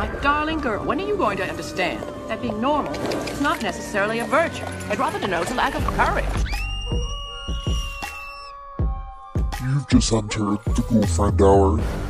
My darling girl, when are you going to understand that being normal is not necessarily a virtue? It rather denotes a lack of courage. You've just entered the girlfriend hour.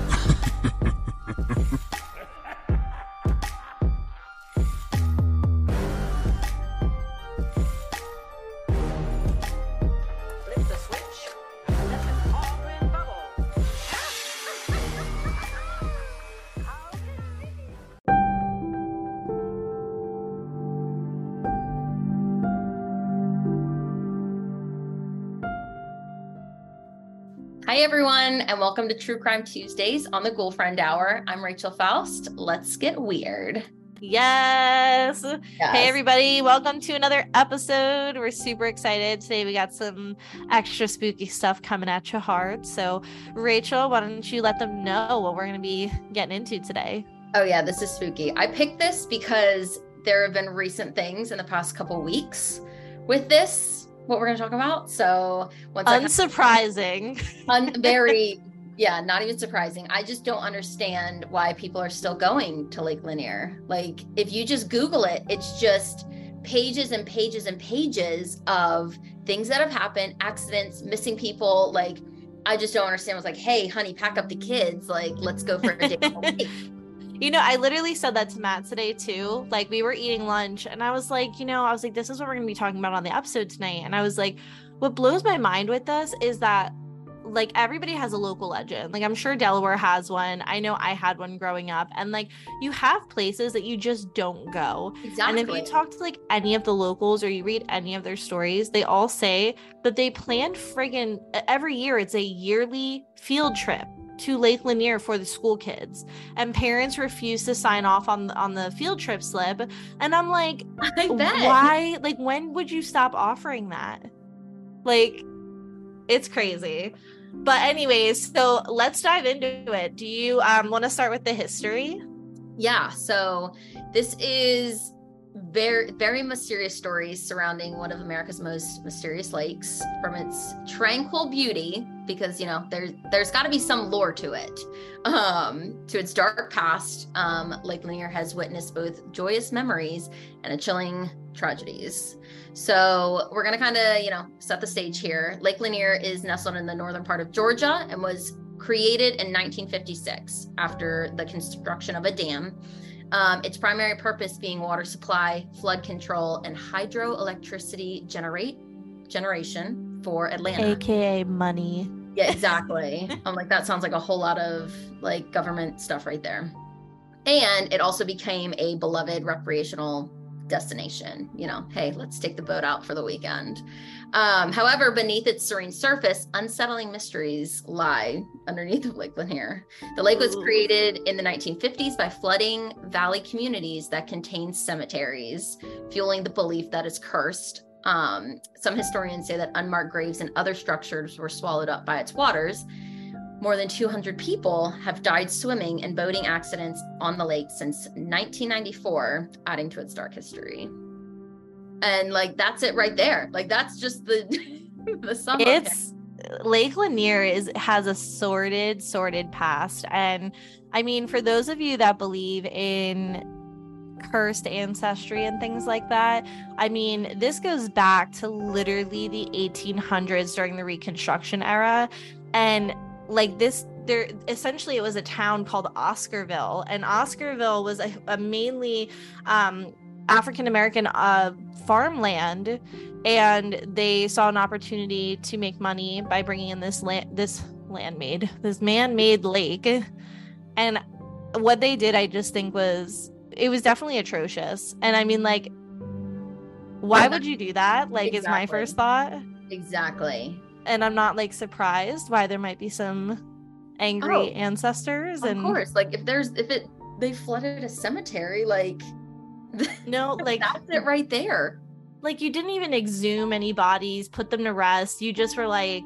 Everyone, and welcome to True Crime Tuesdays on the Girlfriend Hour. I'm Rachel Foust. Let's get weird. Yes. Yes. Hey, everybody. Welcome to another episode. We're super excited. Today, we got some extra spooky stuff coming at you hard. So, Rachel, why don't you let them know what we're going to be getting into today? Oh, yeah, this is spooky. I picked this because there have been recent things in the past couple weeks with this, what we're going to talk about. So, once I Unsurprising. un- very yeah not even surprising i just don't understand why people are still going to lake lanier like if you just google it it's just pages and pages and pages of things that have happened accidents missing people like i just don't understand it's like hey honey pack up the kids like let's go for a day on the lake. You know, I literally said that to Matt today too. Like we were eating lunch and I was like, you know, I was like, this is what we're gonna be talking about on the episode tonight. And I was like, what blows my mind with this is that like everybody has a local legend. Like I'm sure Delaware has one. I know I had one growing up. And like you have places that you just don't go. exactly And if you talk to like any of the locals or you read any of their stories, they all say that they plan friggin' every year. It's a yearly field trip to Lake Lanier for the school kids, and parents refuse to sign off on the, on the field trip slip. And I'm like, i bet why? Like, when would you stop offering that? Like, it's crazy. But anyways, so let's dive into it. Do you um want to start with the history? Yeah, so this is very very mysterious stories surrounding one of America's most mysterious lakes from its tranquil beauty because you know there's there's got to be some lore to it. Um to its dark past, um Lake Lanier has witnessed both joyous memories and a chilling tragedies. So, we're going to kind of, you know, set the stage here. Lake Lanier is nestled in the northern part of Georgia and was created in 1956 after the construction of a dam um, its primary purpose being water supply, flood control, and hydroelectricity generate generation for Atlanta. AKA money. Yeah, exactly. I'm like, that sounds like a whole lot of like government stuff right there. And it also became a beloved recreational destination. You know, hey, let's take the boat out for the weekend. Um, however, beneath its serene surface, unsettling mysteries lie underneath of Lake Lanier. The lake was created in the 1950s by flooding valley communities that contain cemeteries, fueling the belief that it's cursed. Um, some historians say that unmarked graves and other structures were swallowed up by its waters. More than 200 people have died swimming and boating accidents on the lake since 1994, adding to its dark history. And like that's it right there. Like that's just the the sum it's Lake Lanier is has a sordid, sordid past. And I mean, for those of you that believe in cursed ancestry and things like that, I mean, this goes back to literally the 1800s during the Reconstruction era. And like this, there essentially it was a town called Oscarville, and Oscarville was a, a mainly um, African American uh, farmland and they saw an opportunity to make money by bringing in this land this land-made this man-made lake. And what they did i just think was it was definitely atrocious. And i mean like why would you do that? Like is my first thought. Exactly. and i'm not like surprised why there might be some angry Oh, ancestors Of course. Like if there's if it they flooded a cemetery, like no like that's it right there. like you didn't even exhume any bodies put them to rest you just were like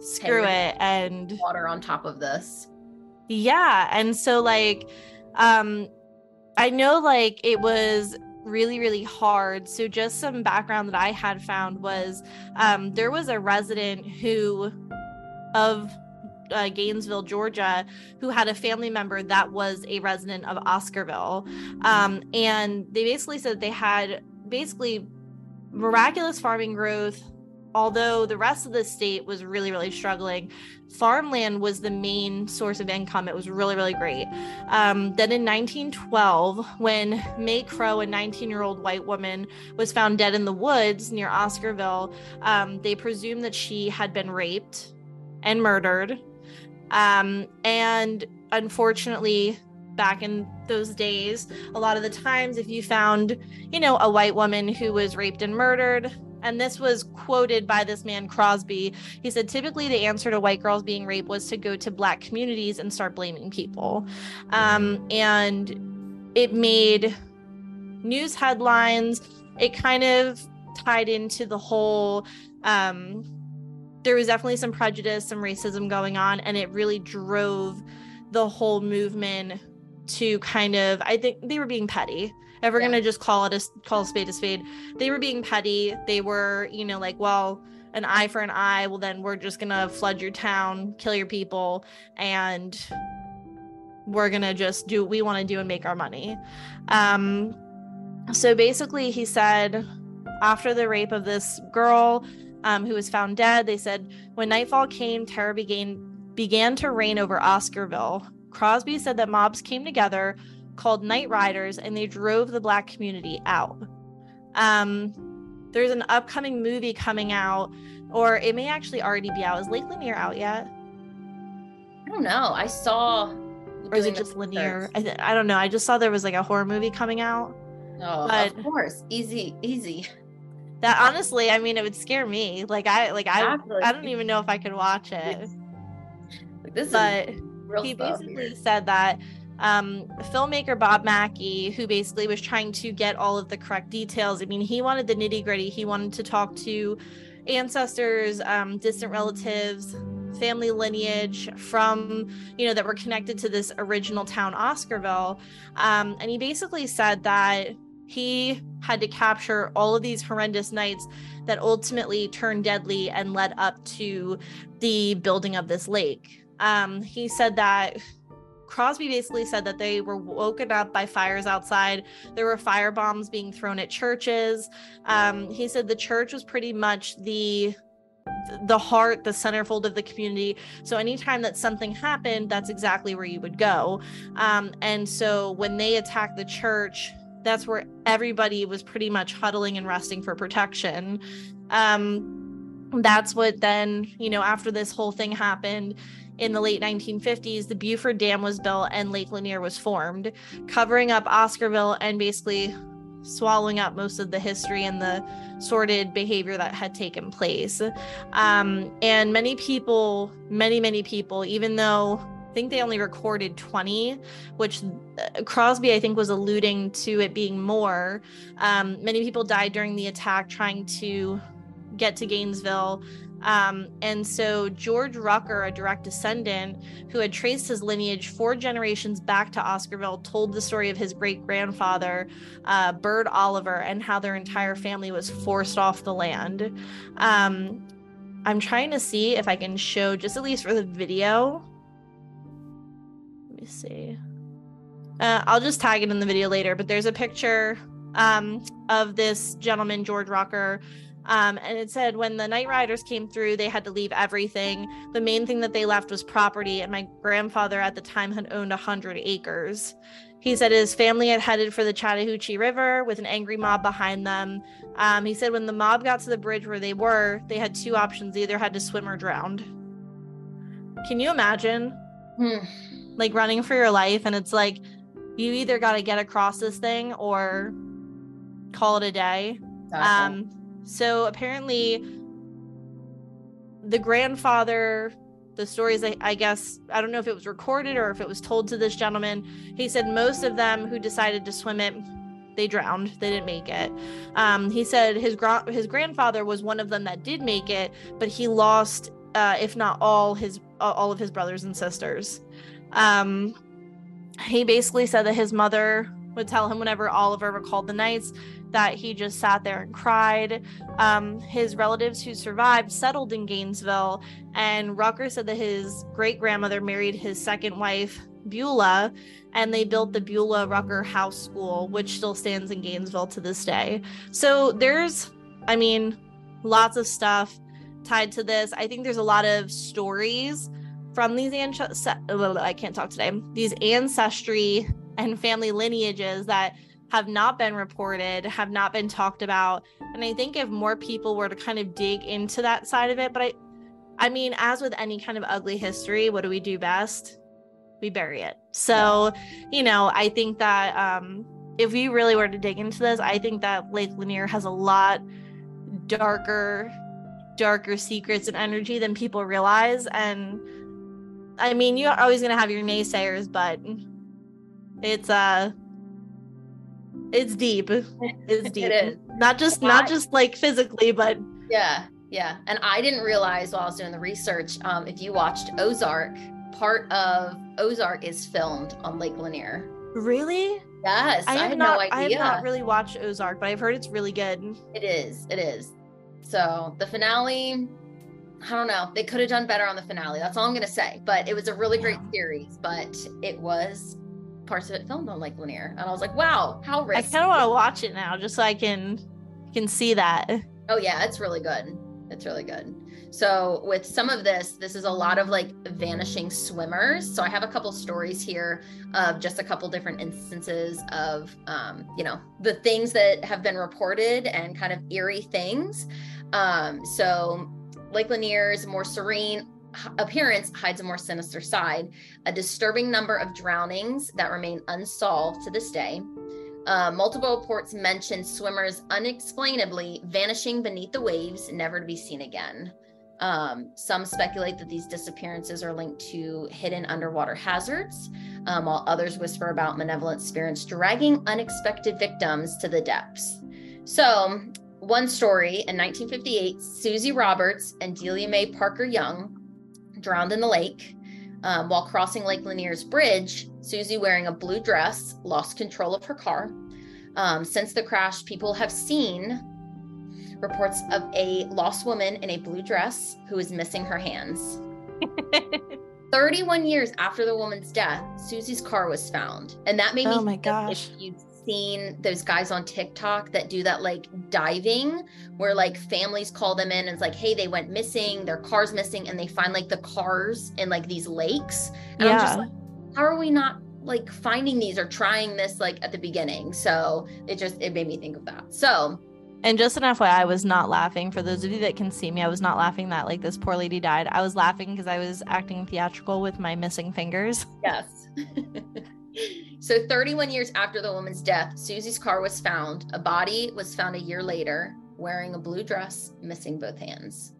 screw we're- it and Water on top of this. yeah and so like um i know like it was really really hard so just some background that i had found was um there was a resident who of uh, Gainesville, Georgia, who had a family member that was a resident of Oscarville. Um, and they basically said they had basically miraculous farming growth, although the rest of the state was really, really struggling. Farmland was the main source of income. It was really, really great. Um, then in 1912, when Mae Crow, a 19 year old white woman, was found dead in the woods near Oscarville, um, they presumed that she had been raped and murdered. Um, and unfortunately, back in those days, a lot of the times, if you found, you know, a white woman who was raped and murdered, and this was quoted by this man Crosby. He said typically the answer to white girls being raped was to go to black communities and start blaming people. Um, and it made news headlines. It kind of tied into the whole um, there was definitely some prejudice, some racism going on, and it really drove the whole movement to kind of I think they were being petty. If we're yeah. gonna just call it a call a spade a spade they were being petty. They were you know like well an eye for an eye. Well then we're just gonna flood your town kill your people and we're gonna just do what we want to do and make our money. Um so basically he said after the rape of this girl um, who was found dead they said when nightfall came terror began began to reign over oscarville crosby said that mobs came together called Night Riders, and they drove the black community out. Um, there's an upcoming movie coming out, or it may actually already be out. Is Lake Lanier out yet? I don't know. I saw. Or is it just Lanier? I, th- I don't know. I just saw there was like a horror movie coming out. Oh, but of course, easy, easy. That honestly, I mean, it would scare me. Like I, like I, I don't even know if I could watch it. Like this but he basically here. said that um, filmmaker Bob Mackie, who basically was trying to get all of the correct details. I mean, he wanted the nitty gritty. He wanted to talk to ancestors, um, distant relatives, family lineage from, you know, that were connected to this original town, Oscarville. Um, and he basically said that he had to capture all of these horrendous nights that ultimately turned deadly and led up to the building of this lake. Um, he said that Crosby basically said that they were woken up by fires outside. There were fire bombs being thrown at churches. Um, he said the church was pretty much the the heart, the centerfold of the community. So anytime that something happened, that's exactly where you would go. Um, and so when they attacked the church, that's where everybody was pretty much huddling and resting for protection. Um, that's what then, you know, after this whole thing happened, in the late 1950s, the Buford Dam was built and Lake Lanier was formed, covering up Oscarville and basically swallowing up most of the history and the sordid behavior that had taken place. Um, and many people, many, many people, even though think they only recorded 20, which uh, Crosby, I think, was alluding to it being more. Um, many people died during the attack trying to get to Gainesville. Um, and so George Rucker, a direct descendant who had traced his lineage four generations back to Oscarville, told the story of his great grandfather, uh, Byrd Oliver, and how their entire family was forced off the land. Um, I'm trying to see if I can show, just at least for the video. Me see. Uh, I'll just tag it in the video later, but there's a picture um, of this gentleman, George Rucker. um, and it said when the night riders came through, they had to leave everything. The main thing that they left was property, and my grandfather at the time had owned 100 acres. He said his family had headed for the Chattahoochee River with an angry mob behind them. Um, he said when the mob got to the bridge where they were, they had two options they either had to swim or drown. Can you imagine? Hmm. Like running for your life, and it's like you either got to get across this thing or call it a day. Um, so apparently, the grandfather, the stories, I, I, guess, I don't know if it was recorded or if it was told to this gentleman. He said most of them who decided to swim it, they drowned. They didn't make it. Um, he said his gra- his grandfather was one of them that did make it, but he lost, uh, if not all his all of his brothers and sisters. Um, he basically said that his mother would tell him whenever Oliver recalled the nights that he just sat there and cried. Um, his relatives who survived settled in Gainesville, and Rucker said that his great grandmother married his second wife, Beulah, and they built the Beulah Rucker House School, which still stands in Gainesville to this day. So there's, I mean, lots of stuff tied to this. I think there's a lot of stories from these ancestry. I can't talk today. These ancestry and family lineages that have not been reported, have not been talked about. And I think if more people were to kind of dig into that side of it, but I I mean, as with any kind of ugly history, what do we do best? We bury it. So, you know, I think that um if we really were to dig into this, I think that Lake Lanier has a lot darker darker secrets and energy than people realize and I mean, you're always going to have your naysayers, but it's uh it's deep. It's deep. it is. Not just not just like physically, but Yeah, yeah. And I didn't realize while I was doing the research, um, if you watched Ozark, part of Ozark is filmed on Lake Lanier. really? Yes, I, I have not no idea. I have not really watched Ozark, but I've heard it's really good. It is. It is. So the finale, I don't know. They could have done better on the finale. That's all I'm gonna say. But it was a really great series. But it was parts of it filmed on Lake Lanier, and I was like, wow, how risky. I kind of want to watch it now just so I can can see that. Oh yeah, it's really good. It's really good. So with some of this, this is a lot of like vanishing swimmers. So I have a couple stories here of just a couple different instances of um, you know, the things that have been reported and kind of eerie things. Um, so Lake Lanier's more serene appearance hides a more sinister side, a disturbing number of drownings that remain unsolved to this day. Uh, multiple reports mention swimmers unexplainably vanishing beneath the waves, never to be seen again. Um, some speculate that these disappearances are linked to hidden underwater hazards, um, while others whisper about malevolent spirits dragging unexpected victims to the depths. So, one story in 1958, Susie Roberts and Delia Mae Parker Young drowned in the lake. Um, while crossing Lake Lanier's bridge, Susie, wearing a blue dress, lost control of her car. Um, since the crash, people have seen reports of a lost woman in a blue dress who is missing her hands. 31 years after the woman's death, Susie's car was found. And that made me Oh my think gosh. if you've seen those guys on TikTok that do that like diving where like families call them in and it's like, hey, they went missing, their car's missing, and they find like the cars in like these lakes. And I'm just Yeah. like, how are we not like finding these or trying this like at the beginning? So it just it made me think of that. So And just an FYI, I was not laughing. For those of you that can see me, I was not laughing that like this poor lady died. I was laughing because I was acting theatrical with my missing fingers. Yes. so 31 years after the woman's death, Susie's car was found. A body was found a year later, wearing a blue dress, missing both hands.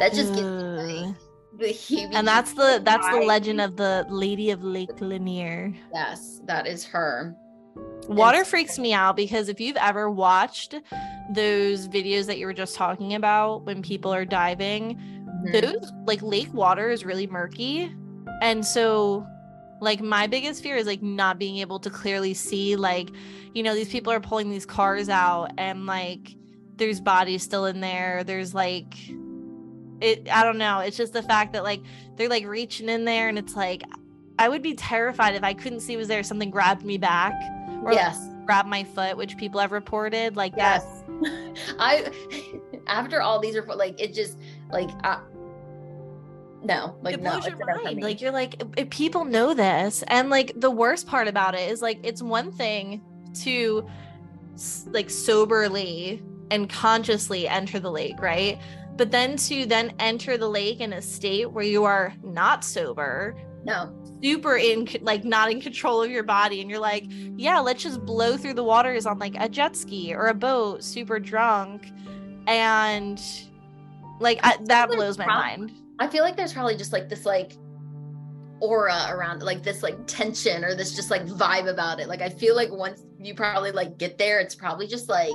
That just gives me like the heebie and that's the that's the legend of the Lady of Lake Lanier. Yes, that is her. Water freaks me out because if you've ever watched those videos that you were just talking about when people are diving, Mhm. those like lake water is really murky. And so like my biggest fear is like not being able to clearly see like you know these people are pulling these cars out and like there's bodies still in there. There's like it I don't know. It's just the fact that like they're like reaching in there and it's like I would be terrified if I couldn't see was there something grabbed me back or like, yes. grabbed my foot, which people have reported. Like that Yes. I after all these are like it just like I, no, like it blows your no for mind. Like you're like, if people know this, and like the worst part about it is like it's one thing to like soberly and consciously enter the lake, right? But then to then enter the lake in a state where you are not sober, no. super in like not in control of your body, and you're like, yeah, let's just blow through the waters on like a jet ski or a boat, super drunk, and like I, that blows my mind. I feel like there's probably just like this like aura around like this like tension or this just like vibe about it. Like I feel like once you probably like get there, it's probably just like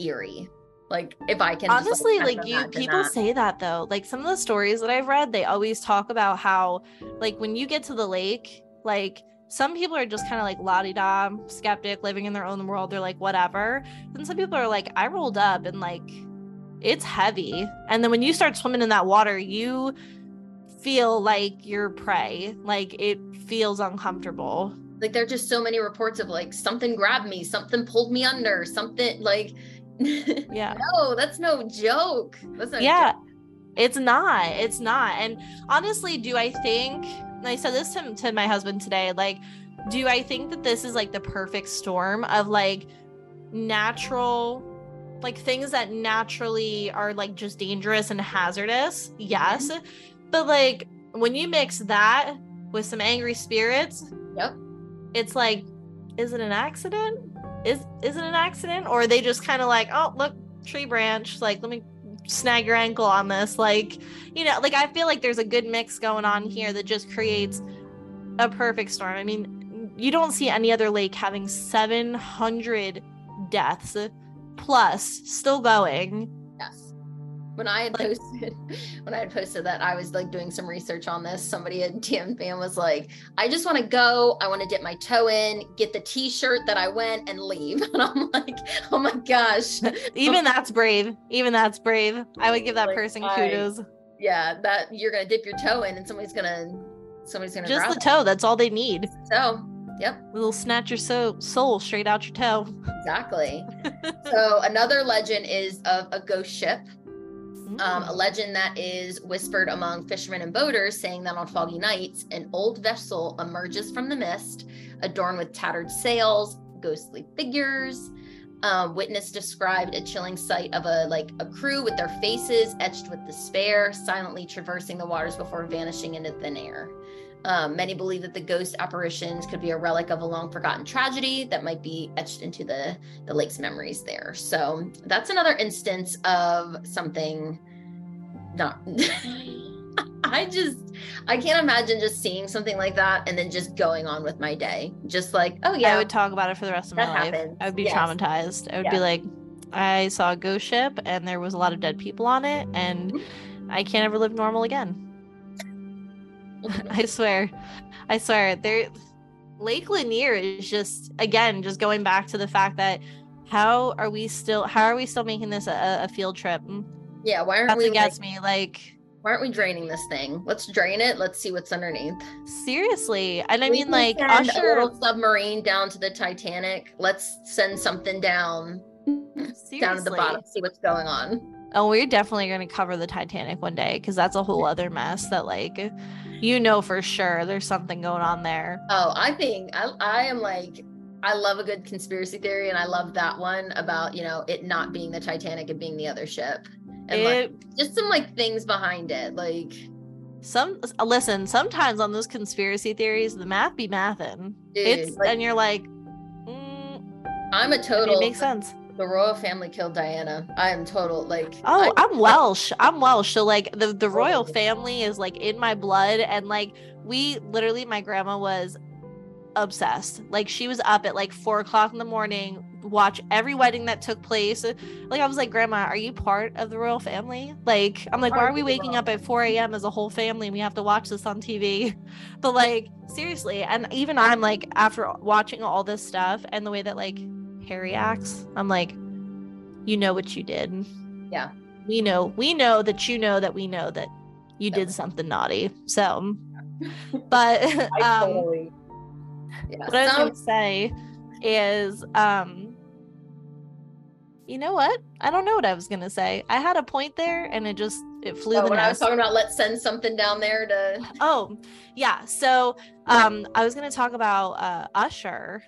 eerie. Like if I can honestly kind of like you people that. say that though like some of the stories that i've read they always talk about how like when you get to the lake like some people are just kind of like la di da skeptic, living in their own world. They're like, whatever. Then some people are like, I rolled up and like it's heavy. And then when you start swimming in that water, you feel like you're prey. Like it feels uncomfortable. Like there are just so many reports of like something grabbed me, something pulled me under, something like Yeah. no, that's no joke. That's not yeah it's not it's not and honestly do i think and i said this to, to my husband today like do i think that this is like the perfect storm of like natural like things that naturally are like just dangerous and hazardous yes. Mm-hmm. But like when you mix that with some angry spirits Yep. it's like is it an accident? Is is it an accident? Or are they just kind of like oh look tree branch like let me snag your ankle on this. Like you know like i feel like there's a good mix going on here that just creates a perfect storm. I mean you don't see any other lake having 700 deaths plus still going Yes. When I had Like- posted, when I had posted that I was like doing some research on this, somebody at DM fan was like, "I just want to go. I want to dip my toe in, get the T-shirt that I went, and leave." And I'm like, "Oh my gosh, even that's brave even that's brave i would give that Like, person I- kudos yeah, that you're gonna dip your toe in, and somebody's gonna, somebody's gonna just the it." toe that's all they need So, yep, It'll snatch your so- soul straight out your toe exactly. so another legend is of a ghost ship. um, a legend that is whispered among fishermen and boaters, saying that on foggy nights, an old vessel emerges from the mist, adorned with tattered sails, ghostly figures. Um, witness described a chilling sight of a like a crew with their faces etched with despair, silently traversing the waters before vanishing into thin air. Um, many believe that the ghost apparitions could be a relic of a long forgotten tragedy that might be etched into the the lake's memories there. So that's another instance of something not I just I can't imagine just seeing something like that and then just going on with my day. Just like, oh yeah, I would talk about it for the rest of my That life. I would be Yes. traumatized. I would be like, I saw a ghost ship and there was a lot of dead people on it, and Mm-hmm. I can't ever live normal again. I swear. I swear. There Lake Lanier is just again just going back to the fact that how are we still how are we still making this a, a field trip? Yeah, why aren't That's we what like, me. Like why aren't we draining this thing? Let's drain it. Let's see what's underneath. seriously. And I We mean like send a little submarine down to the Titanic. Let's send something down down to the bottom, see what's going on. Oh, we're definitely going to cover the Titanic one day because that's a whole other mess that, like, you know for sure there's something going on there. Oh, I think I, I am like I love a good conspiracy theory, and I love that one about you know it not being the Titanic and being the other ship, and like just some like things behind it, like some uh, listen. Sometimes on those conspiracy theories, the math be mathin'. dude, It's like, and you're like, mm, I'm a total it makes sense. The royal family killed Diana. I am total like. Oh, I, I'm Welsh. I'm Welsh. So like the the royal family is like in my blood, and like we literally, my grandma was obsessed. Like she was up at like four o'clock in the morning, watch every wedding that took place. Like I was like, Grandma, are you part of the royal family? Like I'm like, why are we waking up at 4 a.m. as a whole family and we have to watch this on TV? But like seriously, and even I'm like after watching all this stuff and the way that like Harry acts, I'm like, you know what you did. Yeah. We know, we know that you know that we know that you did something naughty. So, but um, totally. Yeah, what I was gonna say is, um, you know what? I don't know what I was gonna say. I had a point there, and it just it flew oh, the when I was talking about let's send something down there to. Oh, yeah. So, um, I was gonna talk about uh, Usher.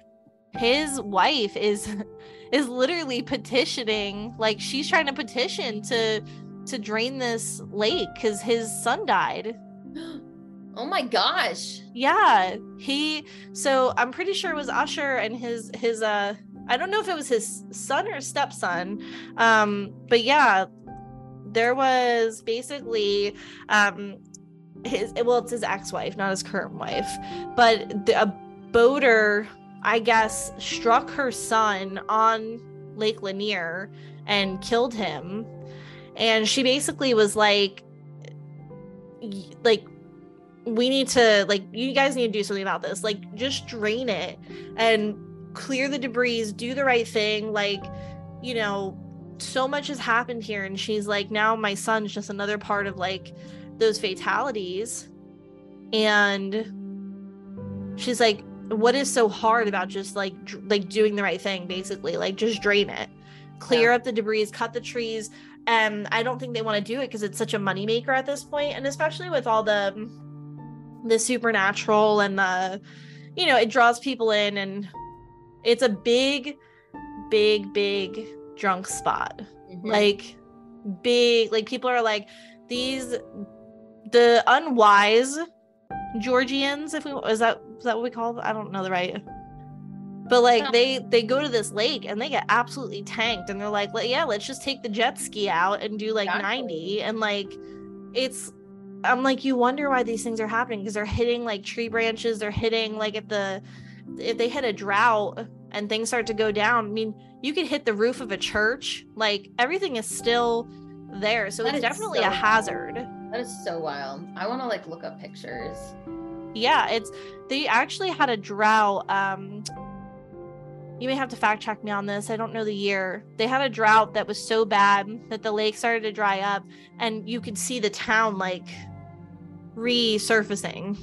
His wife is is literally petitioning, like she's trying to petition to to drain this lake because his son died. Oh my gosh. Yeah, he. So I'm pretty sure it was Usher and his his uh. I don't know if it was his son or stepson, um, but yeah, there was basically um his well it's his ex-wife not his current wife but the, a boater i guess struck her son on lake lanier and killed him. And she basically was like like we need to like you guys need to do something about this. Like just drain it and clear the debris do the right thing. Like you know so much has happened here. And she's like now my son's just another part of like those fatalities. And she's like what is so hard about just like dr- like doing the right thing basically like just drain it clear Yeah. up the debris cut the trees and i don't think they want to do it because it's such a moneymaker at this point and especially with all the the supernatural and the you know it draws people in and it's a big big big drunk spot Mhm. like big like people are like these the unwise georgians if we is that is that what we call them? i don't know the right but like Yeah. they they go to this lake and they get absolutely tanked and they're like "Well, yeah let's just take the jet ski out and do like Exactly. 90 and like it's i'm like you wonder why these things are happening because they're hitting like tree branches they're hitting like if the if they hit a drought and things start to go down i mean you could hit the roof of a church like everything is still there so That it's definitely so a hazard that is so wild. I want to like look up pictures. yeah it's they actually had a drought um you may have to fact check me on this i don't know the year they had a drought that was so bad that the lake started to dry up and you could see the town like resurfacing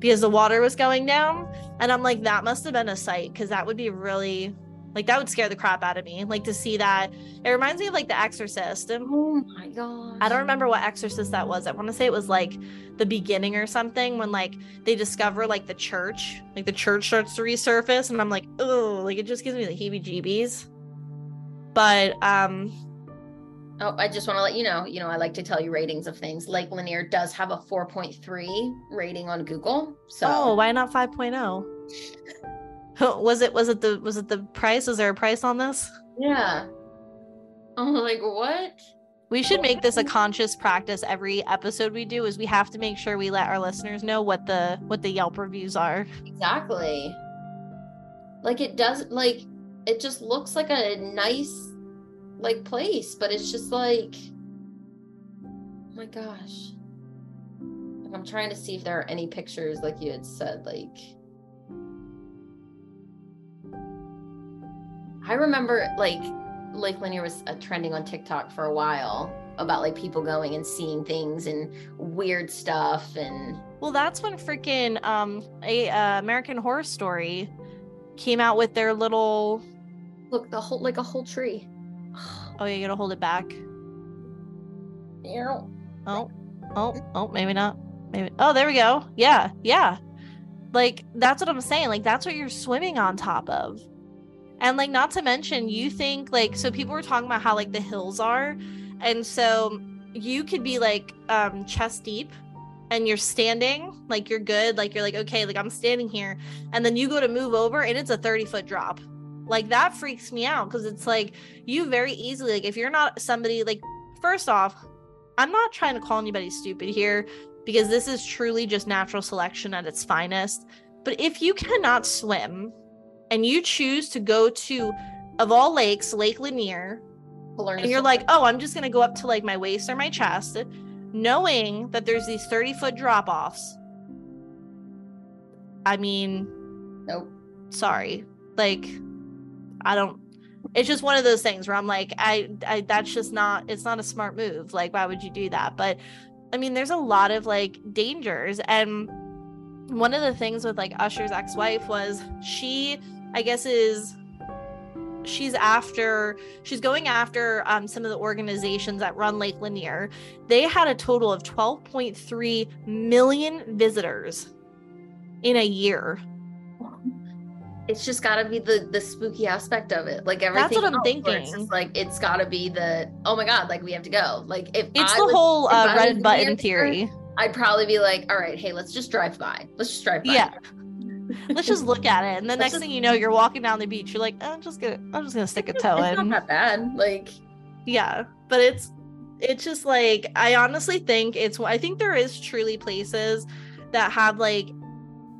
because the water was going down and i'm like that must have been a sight because that would be really like that would scare the crap out of me like to see that it reminds me of like the exorcist And Oh my god. I don't remember what exorcist that was. I want to say it was like the beginning or something when like they discover like the church, like the church starts to resurface, and I'm like, oh, like it just gives me the heebie-jeebies. But um, Oh, I just want to let you know, you know, I like to tell you ratings of things. Lake Lanier does have a 4.3 rating on Google. So oh, why not 5.0? was it was it the was it the price? Is there a price on this? yeah. I'm like, what? We should make this a conscious practice every episode we do is we have to make sure we let our listeners know what the what the Yelp reviews are. Exactly. Like it does like it just looks like a nice like place, but it's just like oh my gosh. Like I'm trying to see if there are any pictures like you had said like I remember like Lake Lanier was uh, trending on TikTok for a while about like people going and seeing things and weird stuff and Well, that's when freaking um a uh, American Horror Story came out with their little. look the whole like a whole tree. Oh, you gotta hold it back. Ew. Oh, oh, oh, maybe not. Maybe. Oh, there we go. Yeah, yeah. Like that's what I'm saying. Like that's what you're swimming on top of. And like not to mention, you think like so people were talking about how like the hills are, and so you could be like um chest deep and you're standing like you're good like you're like okay like i'm standing here and then you go to move over and it's a 30 foot drop. Like that freaks me out because it's like you very easily like if you're not somebody like first off i'm not trying to call anybody stupid here because this is truly just natural selection at its finest but if you cannot swim and you choose to go to of all lakes lake lanier learn and you're like, oh, I'm just gonna go up to like my waist or my chest, knowing that there's these 30 foot drop offs. I mean, nope. sorry. Like, I don't it's just one of those things where I'm like, I, I that's just not it's not a smart move. Like, why would you do that? But I mean, there's a lot of like dangers. And one of the things with like Usher's ex-wife was she, I guess, is she's after she's going after um, some of the organizations that run lake lanier they had a total of 12.3 million visitors in a year It's just got to be the the spooky aspect of it. Like everything. that's what I'm where It's thinking. like it's got to be the oh my god, like we have to go. Like if it's I the was- whole uh, red button theory Hampshire, I'd probably be like, all right, hey, let's just drive by. Let's just drive by. yeah let's just look at it and the Let's next just- thing you know you're walking down the beach you're like i'm just gonna i'm just gonna stick a toe It's not that bad. Like yeah but it's it's just like i honestly think it's i think there is truly places that have like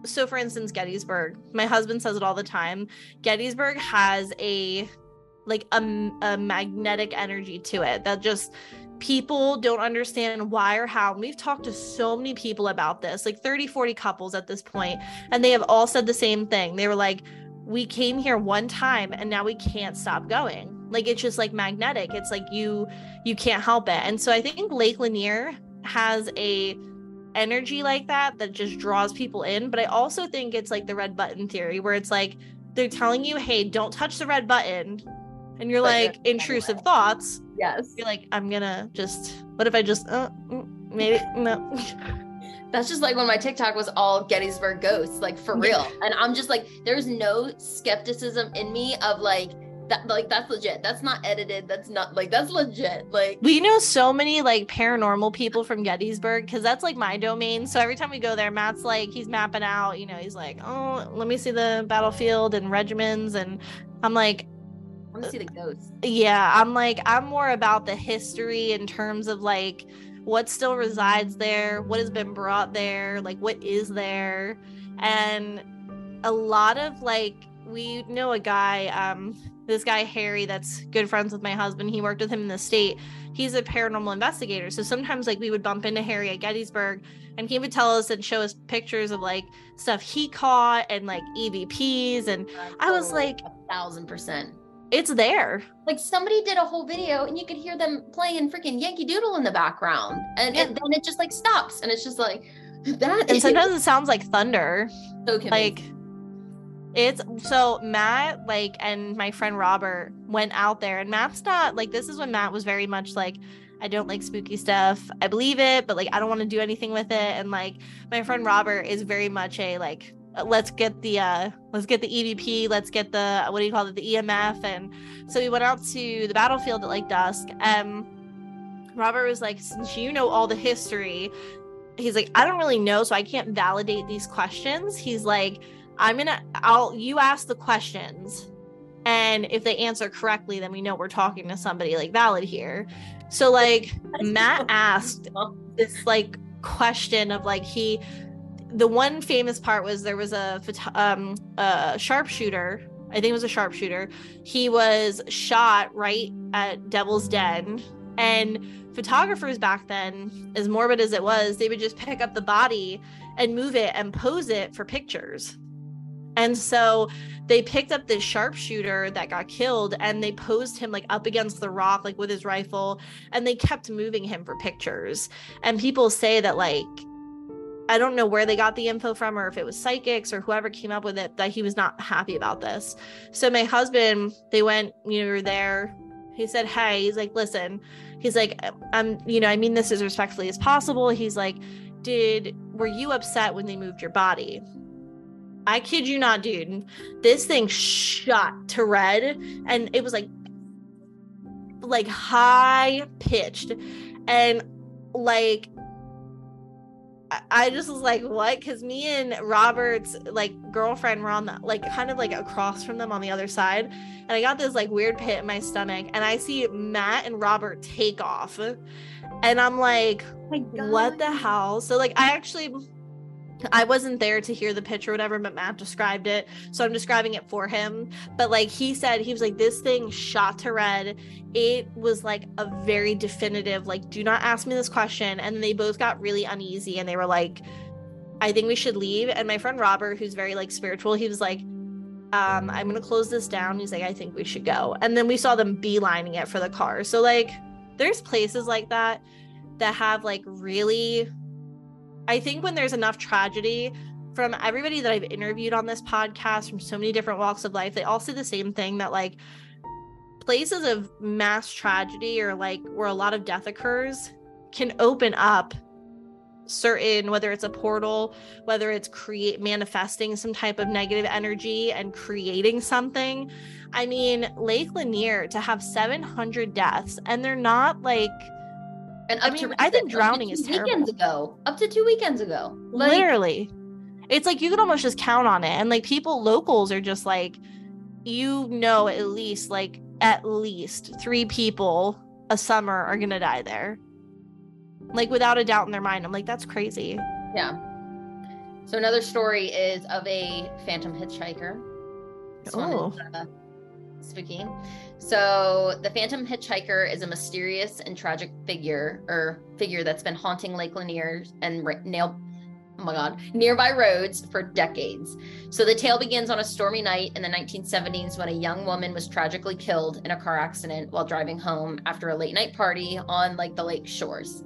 so for instance gettysburg my husband says it all the time gettysburg has a like a, a magnetic energy to it that just people don't understand why or how. And we've talked to so many people about this, like 30, 40 couples at this point, and they have all said the same thing. They were like, we came here one time and now we can't stop going. Like it's just like magnetic. It's like you you can't help it. And so I think Lake Lanier has a energy like that that just draws people in, but I also think it's like the red button theory where it's like they're telling you, "Hey, don't touch the red button." And you're like you're- intrusive thoughts. Yes. You're like, "I'm going to just what if I just uh, mm, maybe no." That's just like when my TikTok was all Gettysburg ghosts, like for real. And I'm just like, there's no skepticism in me of like that, like that's legit. That's not edited. That's not like that's legit. Like We know so many like paranormal people from Gettysburg because that's like my domain. So every time we go there, Matt's like he's mapping out. You know, he's like, "Oh, let me see the battlefield and regiments," and I'm like, want to see the ghosts. yeah, I'm like, I'm more about the history in terms of like what still resides there, what has been brought there, like what is there. And a lot of like, we know a guy, um, this guy Harry, that's good friends with my husband. He worked with him in the state. He's a paranormal investigator. So sometimes like we would bump into Harry at Gettysburg and he would tell us and show us pictures of like stuff he caught and like EVPs. And I was like- a thousand percent. It's there. Like somebody did a whole video and you could hear them playing freaking Yankee Doodle in the background. And, Yeah. and then it just like stops. And it's just like that And sometimes it sounds like thunder. so like it's so matt like and my friend robert went out there and matt's not like this is when matt was very much like i don't like spooky stuff i believe it but like i don't want to do anything with it and like my friend robert is very much a like Uh, let's get the uh let's get the evp let's get the uh, what do you call it the emf and so we went out to the battlefield at like dusk. And robert was like since you know all the history he's like i don't really know so i can't validate these questions. He's like i'm gonna i'll you ask the questions and if they answer correctly then we know we're talking to somebody like valid here. So like matt asked this like question of like he the one famous part was there was a um a sharpshooter i think it was a sharpshooter. He was shot right at devil's den. And photographers back then as morbid as it was they would just pick up the body and move it and pose it for pictures. And so they picked up this sharpshooter that got killed and they posed him like up against the rock like with his rifle and they kept moving him for pictures. And people say that like I don't know where they got the info from or if it was psychics or whoever came up with it that he was not happy about this. So my husband, they went, you know, we were there. He said, "Hey, he's like, listen." He's like, "I'm, you know, I mean this as respectfully as possible." He's like, "Did were you upset when they moved your body?" I kid you not, dude. This thing shot to red and it was like like high pitched and like I- just was like, what? Because me and Robert's like girlfriend were on the like kind of like across from them on the other side, and I got this like weird pit in my stomach, and I see Matt and Robert take off, and I'm like, oh my what the hell? So like I actually I wasn't there to hear the pitch or whatever, but Matt described it. So I'm describing it for him. But like he said, he was like, this thing shot to red. It was like a very definitive, like, do not ask me this question. And they both got really uneasy and they were like, I think we should leave. And my friend Robert, who's very like spiritual, he was like, um, I'm gonna close this down. He's like, I think we should go. And then we saw them beelining it for the car. So like there's places like that that have like really I think when there's enough tragedy from everybody that I've interviewed on this podcast from so many different walks of life, they all say the same thing that like places of mass tragedy or like where a lot of death occurs can open up certain whether it's a portal whether it's create manifesting some type of negative energy and creating something. I mean lake lanier to have 700 deaths and they're not like And I up to mean, I think drowning two is terrible. Weekends ago, up to two weekends ago, like, literally it's like you can almost just count on it and like people locals are just like you know at least like at least three people a summer are gonna die there like without a doubt in their mind i'm like that's crazy Yeah. So another story is of a phantom hitchhiker. This Oh. is, uh, spooky. So the Phantom Hitchhiker is a mysterious and tragic figure or figure that's been haunting Lake Lanier and nail oh my god nearby roads for decades. So the tale begins on a stormy night in the 1970s when a young woman was tragically killed in a car accident while driving home after a late night party on like the lake shores.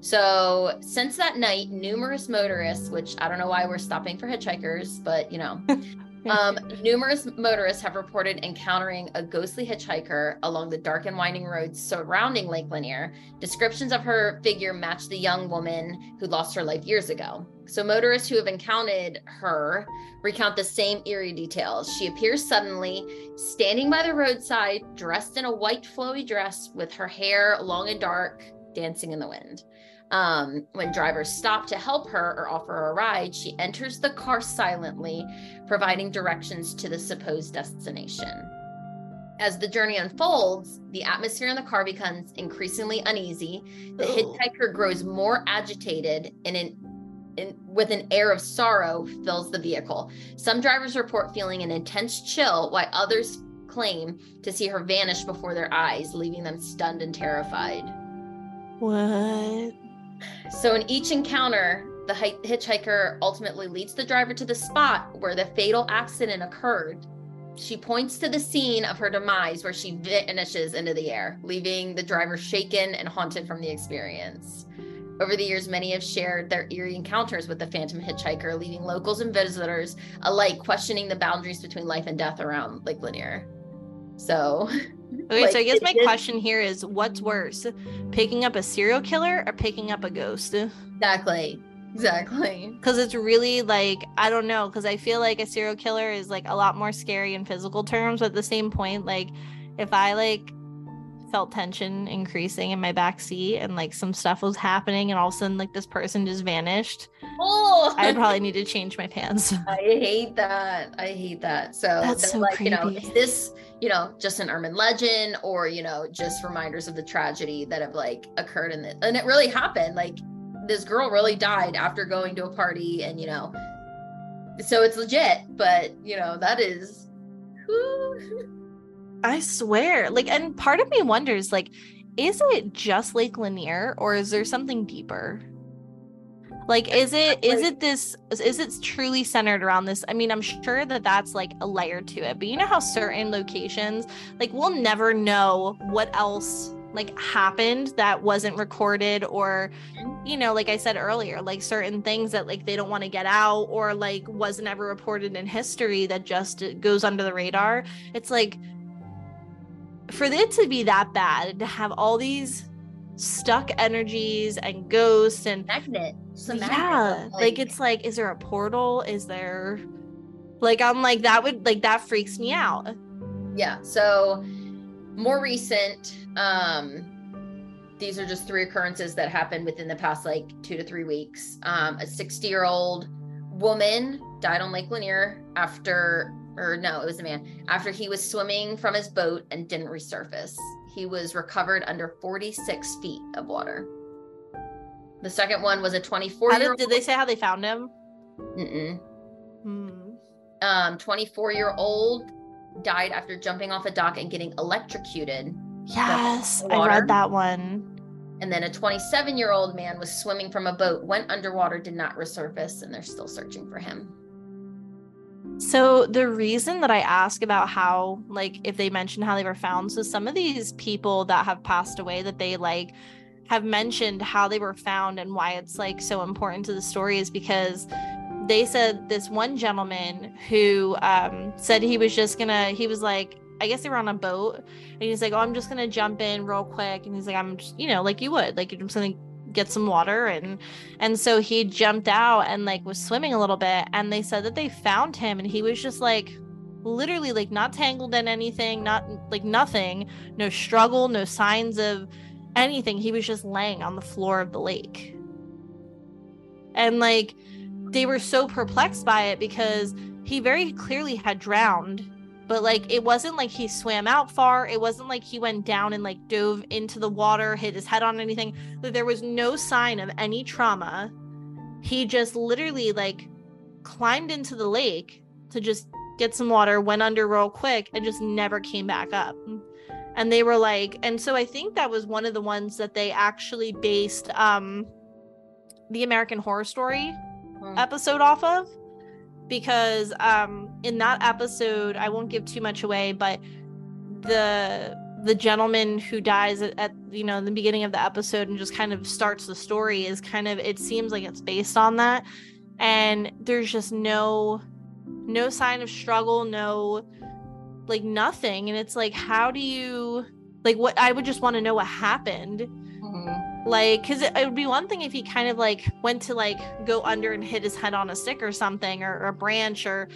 So since that night numerous motorists which i don't know why we're stopping for hitchhikers but you know um, numerous motorists have reported encountering a ghostly hitchhiker along the dark and winding roads surrounding Lake Lanier. Descriptions of her figure match the young woman who lost her life years ago. So, motorists who have encountered her recount the same eerie details. She appears suddenly, standing by the roadside, dressed in a white flowy dress with her hair long and dark, dancing in the wind. Um, when drivers stop to help her or offer a ride, she enters the car silently, providing directions to the supposed destination. As the journey unfolds, the atmosphere in the car becomes increasingly uneasy. The Ooh. hitchhiker grows more agitated and in, in, with an air of sorrow fills the vehicle. Some drivers report feeling an intense chill, while others claim to see her vanish before their eyes, leaving them stunned and terrified. What? So, in each encounter, the hitchhiker ultimately leads the driver to the spot where the fatal accident occurred. She points to the scene of her demise where she vanishes into the air, leaving the driver shaken and haunted from the experience. Over the years, many have shared their eerie encounters with the phantom hitchhiker, leaving locals and visitors alike questioning the boundaries between life and death around Lake Lanier. So, Okay, Like, so I guess my is- question here is what's worse, picking up a serial killer or picking up a ghost? exactly, exactly. Because it's really like, I don't know, because I feel like a serial killer is like a lot more scary in physical terms. But at the same point, like, if I like felt tension increasing in my back seat and like some stuff was happening and all of a sudden like this person just vanished, Oh, I would probably need to change my pants. I hate that. I hate that. So That's so like, you know, is this, you know, just an urban legend or, you know, just reminders of the tragedy that have like occurred in it? And it really happened. Like this girl really died after going to a party and, you know, so it's legit, but you know, that is. I swear. Like, and part of me wonders, like, is it just Lake Lanier or is there something deeper? Like, is it is it this is it truly centered around this? I mean, I'm sure that that's like a layer to it, but you know how certain locations, like, we'll never know what else like happened that wasn't recorded or mm-hmm. you know like i said earlier like certain things that like they don't want to get out or like wasn't ever reported in history that just goes under the radar it's like for it to be that bad to have all these stuck energies and ghosts and magnet. A magnet, yeah like, it's like is there a portal? Is there like i'm like that would like that freaks me out. Yeah so more recent um these are just three occurrences that happened within the past like two to three weeks. Um a 60 year old woman died on lake lanier after or no it was a man after he was swimming from his boat and didn't resurface he was recovered under 46 feet of water the second one was a 24 how year did, old did they say how they found him Mm-mm. Hmm. um 24 year old died after jumping off a dock and getting electrocuted yes i read that one And then a 27 year old man was swimming from a boat, went underwater, did not resurface, and they're still searching for him. So the reason that I ask about how like if they mention how they were found, so some of these people that have passed away that they like have mentioned how they were found and why it's like so important to the story is because they said this one gentleman who um said he was just gonna he was like I guess they were on a boat and he's like, Oh, I'm just gonna jump in real quick. And he's like, I'm just you know, like you would, like you're just gonna get some water and and so he jumped out and like was swimming a little bit and they said that they found him and he was just like literally like not tangled in anything not like nothing no struggle no signs of anything. He was just laying on the floor of the lake. And like they were so perplexed by it because he very clearly had drowned but like it wasn't like he swam out far it wasn't like he went down and like dove into the water hit his head on anything that there was no sign of any trauma he just literally like climbed into the lake to just get some water, went under real quick, and just never came back up. And they were like, and so I think that was one of the ones that they actually based um the American Horror Story Hmm. episode off of because um in that episode I won't give too much away but the the gentleman who dies at, at you know the beginning of the episode and just kind of starts the story is kind of it seems like it's based on that and there's just no no sign of struggle no like nothing and it's like how do you like what I would just want to know what happened. Like because it, it would be one thing if he kind of like went to like go under and hit his head on a stick or something or, or a branch or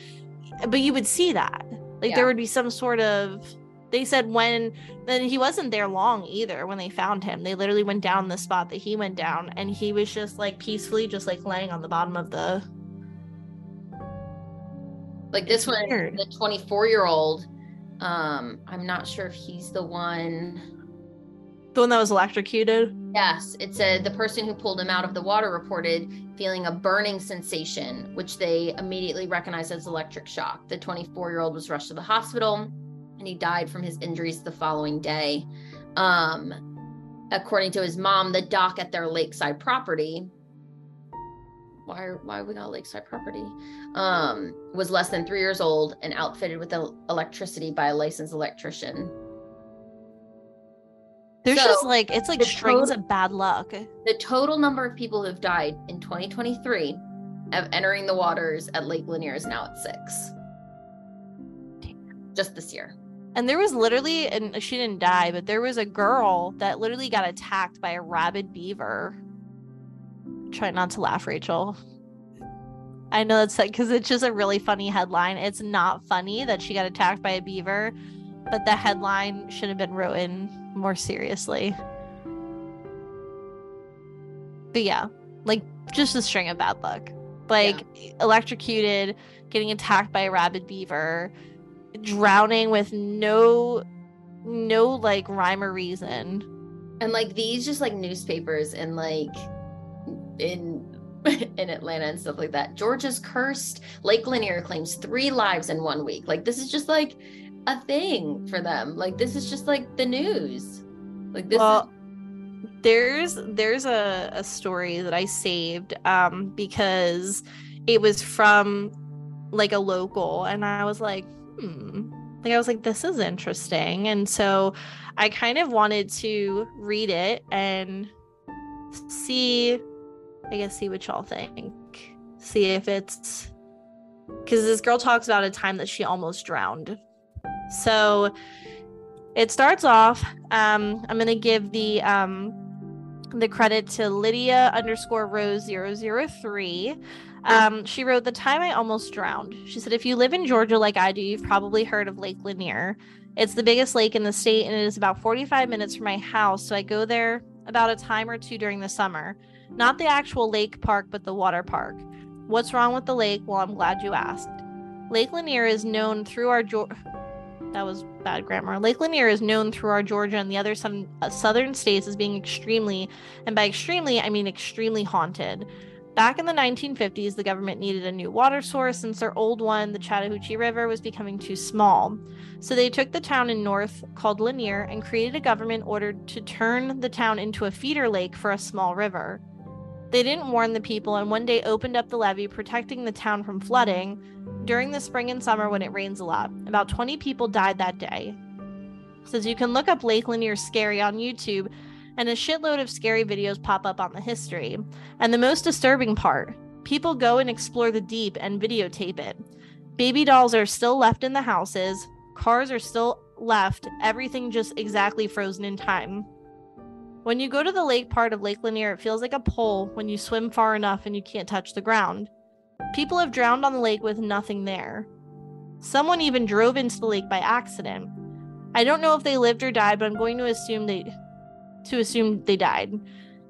but you would see that like Yeah. there would be some sort of they said when then he wasn't there long either when they found him they literally went down the spot that he went down and he was just like peacefully just like laying on the bottom of the Like this one, weird. the 24 year old. Um, I'm not sure if he's the one. The one that was electrocuted Yes, it said the person who pulled him out of the water reported feeling a burning sensation, which they immediately recognized as electric shock. The 24 year old was rushed to the hospital and he died from his injuries the following day. Um, according to his mom, the dock at their lakeside property. Why, why we got lakeside property? Um, was less than three years old and outfitted with el- electricity by a licensed electrician. There's So, just like it's like strings total- of bad luck The total number of people who've died in 2023 of entering the waters at Lake Lanier is now at six. Just this year. And there was literally, and she didn't die, but there was a girl that literally got attacked by a rabid beaver. Try not to laugh, Rachel. I know that's like because it's just a really funny headline. It's not funny that she got attacked by a beaver, but the headline should have been written more seriously. But yeah, like just a string of bad luck. Like electrocuted, getting attacked by a rabid beaver, drowning with no no like rhyme or reason. And like these just like newspapers and like in in Atlanta and stuff like that. Georgia's cursed. Lake Lanier claims three lives in one week. Like this is just like a thing for them. Like this is just like the news. Like this Well, there's there's a, a story that I saved um because it was from like a local and I was like, hmm. Like I was like, this is interesting. And so I kind of wanted to read it and see I guess see what y'all think. See if it's because this girl talks about a time that she almost drowned. So it starts off. Um, I'm gonna give the um the credit to Lydia underscore Rose 003. Um, she wrote the time I almost drowned. She said, if you live in Georgia like I do, you've probably heard of Lake Lanier. It's the biggest lake in the state and it is about 45 minutes from my house. So I go there about a time or two during the summer. Not the actual lake park, but the water park. What's wrong with the lake? Well, I'm glad you asked. Lake Lanier is known through our that was bad grammar. Lake Lanier is known through our Georgia and the other some uh, southern states as being extremely, and by extremely I mean extremely haunted. Back in the 1950s, the government needed a new water source since their old one, the Chattahoochee River, was becoming too small. So they took the town in north called Lanier and created a government order to turn the town into a feeder lake for a small river. They didn't warn the people and one day opened up the levee, protecting the town from flooding during the spring and summer when it rains a lot. About 20 people died that day. Says you can look up Lake Lanier Scary on YouTube, and a shitload of scary videos pop up on the history. And the most disturbing part people go and explore the deep and videotape it. Baby dolls are still left in the houses, cars are still left, everything just exactly frozen in time. When you go to the lake part of Lake Lanier, it feels like a pole when you swim far enough and you can't touch the ground. People have drowned on the lake with nothing there. Someone even drove into the lake by accident. I don't know if they lived or died, but I'm going to assume they to assume they died.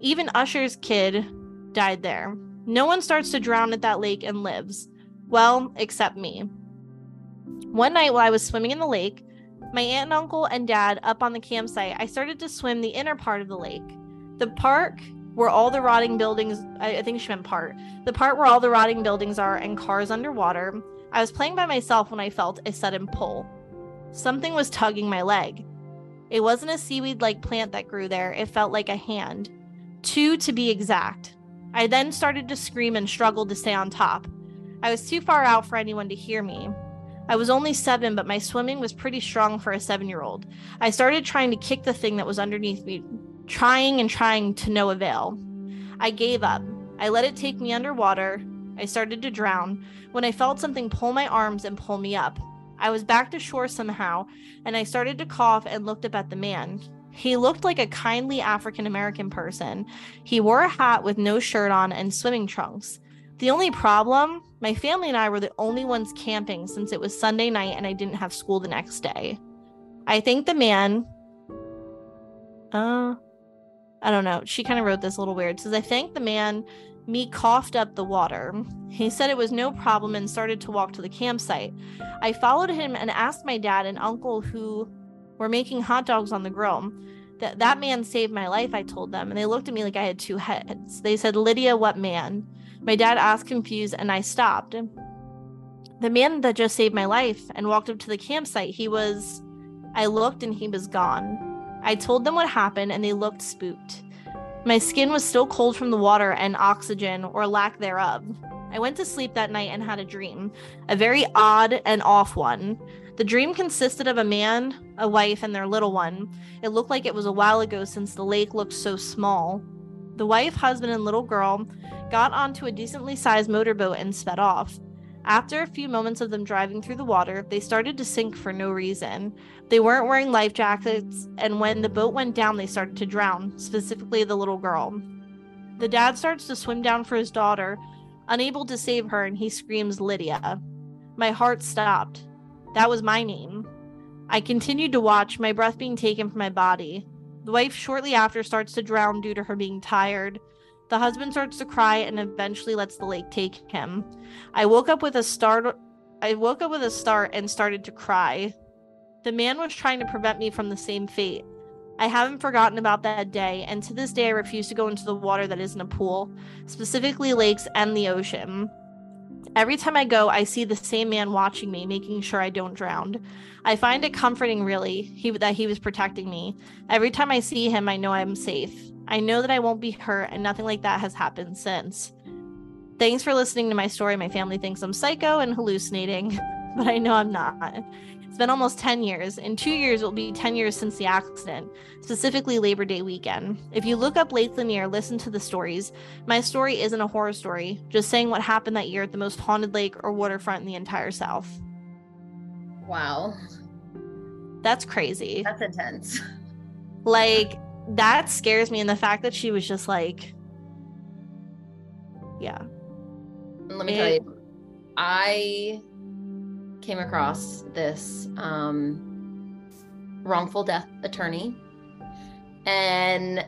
Even Usher's kid died there. No one starts to drown at that lake and lives. Well, except me. One night while I was swimming in the lake, my aunt and uncle and dad up on the campsite, I started to swim the inner part of the lake. The park where all the rotting buildings, I, think she meant part, the part where all the rotting buildings are and cars underwater. I was playing by myself when I felt a sudden pull. Something was tugging my leg. It wasn't a seaweed like plant that grew there, it felt like a hand. Two to be exact. I then started to scream and struggled to stay on top. I was too far out for anyone to hear me. I was only seven, but my swimming was pretty strong for a seven year old. I started trying to kick the thing that was underneath me, trying and trying to no avail. I gave up. I let it take me underwater. I started to drown when I felt something pull my arms and pull me up. I was back to shore somehow, and I started to cough and looked up at the man. He looked like a kindly African American person. He wore a hat with no shirt on and swimming trunks. The only problem, my family and I were the only ones camping since it was Sunday night and I didn't have school the next day. I think the man uh I don't know. She kind of wrote this a little weird. Says I thank the man me coughed up the water. He said it was no problem and started to walk to the campsite. I followed him and asked my dad and uncle who were making hot dogs on the grill. That that man saved my life, I told them, and they looked at me like I had two heads. They said, "Lydia, what man?" My dad asked confused and I stopped. The man that just saved my life and walked up to the campsite, he was I looked and he was gone. I told them what happened and they looked spooked. My skin was still cold from the water and oxygen or lack thereof. I went to sleep that night and had a dream, a very odd and off one. The dream consisted of a man, a wife, and their little one. It looked like it was a while ago since the lake looked so small. The wife, husband, and little girl got onto a decently sized motorboat and sped off. After a few moments of them driving through the water, they started to sink for no reason. They weren't wearing life jackets, and when the boat went down, they started to drown, specifically the little girl. The dad starts to swim down for his daughter, unable to save her, and he screams, Lydia. My heart stopped. That was my name. I continued to watch, my breath being taken from my body. The wife shortly after starts to drown due to her being tired. The husband starts to cry and eventually lets the lake take him. I woke up with a start I woke up with a start and started to cry. The man was trying to prevent me from the same fate. I haven't forgotten about that day, and to this day I refuse to go into the water that isn't a pool, specifically lakes and the ocean. Every time I go, I see the same man watching me, making sure I don't drown. I find it comforting, really, he, that he was protecting me. Every time I see him, I know I'm safe. I know that I won't be hurt, and nothing like that has happened since. Thanks for listening to my story. My family thinks I'm psycho and hallucinating, but I know I'm not. It's been almost 10 years. In two years, it will be 10 years since the accident, specifically Labor Day weekend. If you look up Lake Lanier, listen to the stories. My story isn't a horror story, just saying what happened that year at the most haunted lake or waterfront in the entire South. Wow. That's crazy. That's intense. Like, that scares me. And the fact that she was just like, yeah. Let me It- tell you, I came across this um, wrongful death attorney, and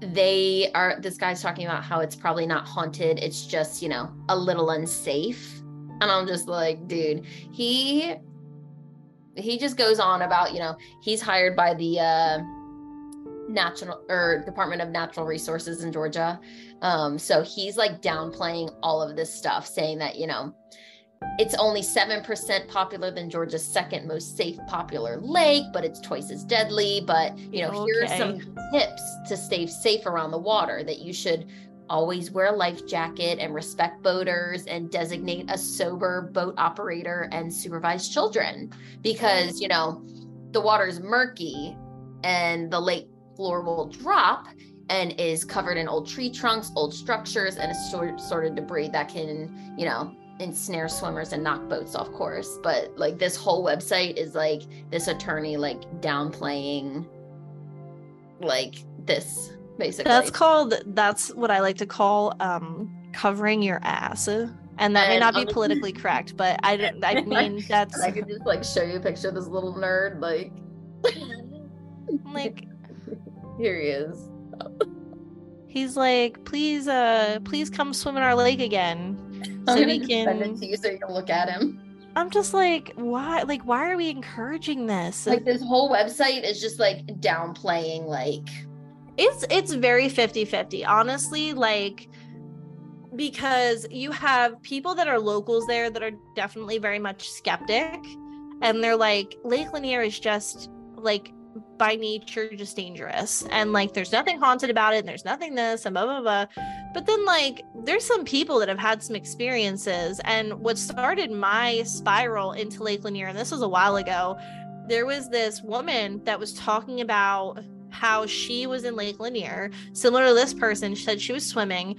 they are. This guy's talking about how it's probably not haunted; it's just you know a little unsafe. And I'm just like, dude, he he just goes on about you know he's hired by the uh, national or Department of Natural Resources in Georgia um, so he's like downplaying all of this stuff, saying that, you know, it's only 7% popular than Georgia's second most safe popular lake, but it's twice as deadly. But, you know, here are some tips to stay safe around the water that you should always wear a life jacket and respect boaters and designate a sober boat operator and supervise children. Because, you know, the water's murky and the lake floor will drop and is covered in old tree trunks, old structures, and a sort sort of debris that can, you know, ensnare swimmers and knock boats off course. But like this whole website is like this attorney like downplaying like this basically. That's called, that's what I like to call um, covering your ass. And that may not be politically correct, but I, don't- I mean, that's and I could just like show you a picture of this little nerd like like, here he is. he's like, please, uh, please come swim in our lake again. So we just send it can, to you so you can look at him. I'm just like, why, like, why are we encouraging this? Like this whole website is just like downplaying like it's it's very 50-50 honestly like because you have people that are locals there that are definitely very much skeptic and they're like lake lanier is just like by nature just dangerous. And like there's nothing haunted about it and there's nothing this and blah blah blah. But then like there's some people that have had some experiences and what started my spiral into lake lanier and this was a while ago there was this woman that was talking about how she was in lake lanier similar to this person she said she was swimming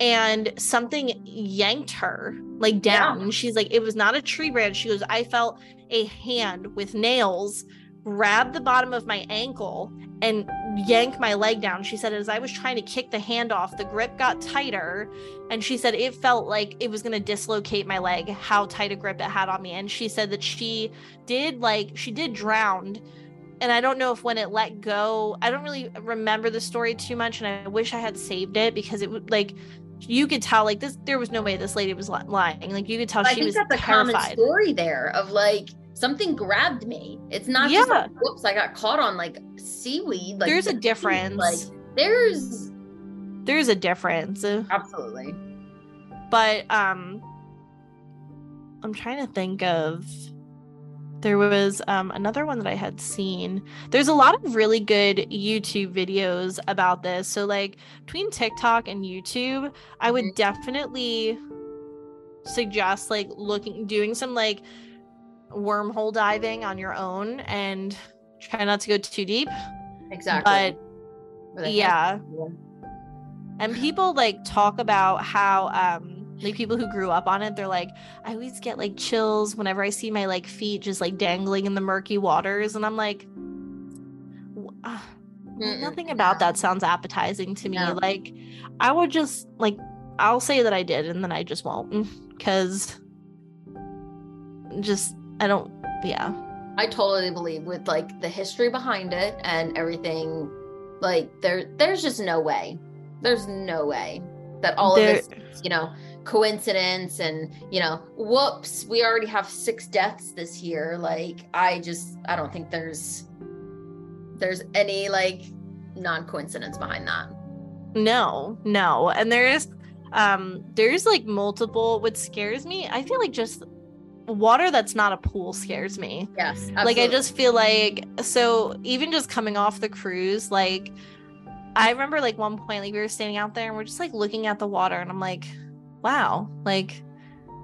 and something yanked her like down. Yeah. and she's like it was not a tree branch. She goes i felt a hand with nails grab the bottom of my ankle and yank my leg down she said as i was trying to kick the hand off the grip got tighter and she said it felt like it was going to dislocate my leg how tight a grip it had on me and she said that she did like she did drown. and I don't know if when it let go, I don't really remember the story too much, and I wish I had saved it because it would like you could tell like this. There was no way this lady was lying. Like you could tell I she was that's a common terrified. story there of like something grabbed me. It's not just like, whoops, I got caught on like seaweed. Like There's a difference. Like there's There's a difference, absolutely. but um, I'm trying to think of. There was um, another one that I had seen. There's a lot of really good YouTube videos about this. So, like between TikTok and YouTube, I would Mhm. definitely suggest like looking, doing some like wormhole diving on your own and try not to go too deep. Exactly. But yeah. and people like talk about how um like people who grew up on it they're like i always get like chills whenever i see my like feet just like dangling in the murky waters and i'm like uh, nothing about that sounds appetizing to me No. like i would just like i'll say that i did and then i just won't because just i don't yeah I totally believe with like the history behind it and everything, like there there's just no way. There's no way that all There- of this, you know, coincidence and you know, whoops, we already have six deaths this year. Like I just I don't think there's there's any like non-coincidence behind that. No, no. And there's um there's like multiple what scares me, I feel like just water that's not a pool scares me. Yes. Like I just feel like so even just coming off the cruise, like I remember like one point like we were standing out there and we're just like looking at the water and I'm like, wow, like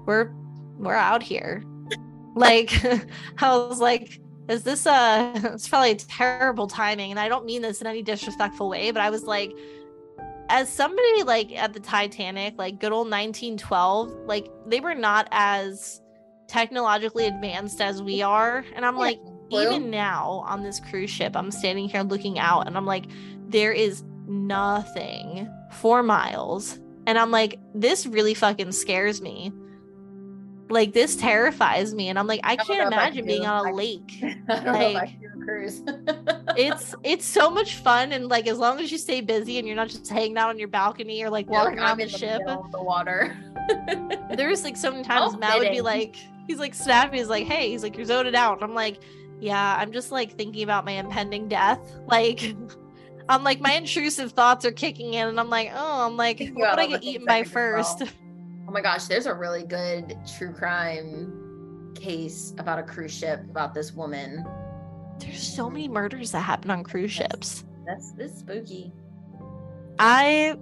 we're we're out here. like I was like is this uh it's probably terrible timing and I don't mean this in any disrespectful way, but I was like as somebody like at the Titanic, like good old 1912, like they were not as technologically advanced as we are. And I'm like, even now on this cruise ship, I'm standing here looking out and I'm like, there is nothing for miles. And I'm like, this really fucking scares me. Like, this terrifies me. And I'm like, I can't I imagine can being on a I- lake. I don't know if I like- cruise. It's it's so much fun and like as long as you stay busy and you're not just hanging out on your balcony or like walking like, around I'm the ship. the water. There's like so many times How Matt would be like, he's like snappy, he's like, hey, he's like, you're zoned out. I'm like, yeah, I'm just like thinking about my impending death. Like, I'm like, my intrusive thoughts are kicking in, and I'm like, oh, I'm like, what would I get eaten by could do wrong. first? Oh my gosh, there's a really good true crime case about a cruise ship about this woman. There's so many murders that happen on cruise ships. That's this spooky. I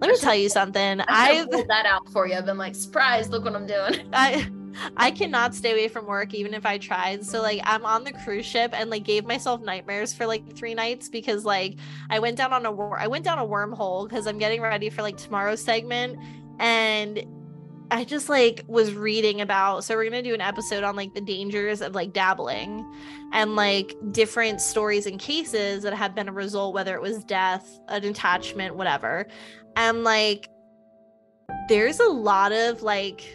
let me tell you something. I I've pulled that out for you. I've been like, surprise, look what I'm doing. I I cannot stay away from work even if I tried. So like I'm on the cruise ship and like gave myself nightmares for like three nights because like I went down on a wor- I went down a wormhole because I'm getting ready for like tomorrow's segment and I just like was reading about so we're gonna do an episode on like the dangers of like dabbling and like different stories and cases that have been a result, whether it was death, an attachment, whatever. And like there's a lot of like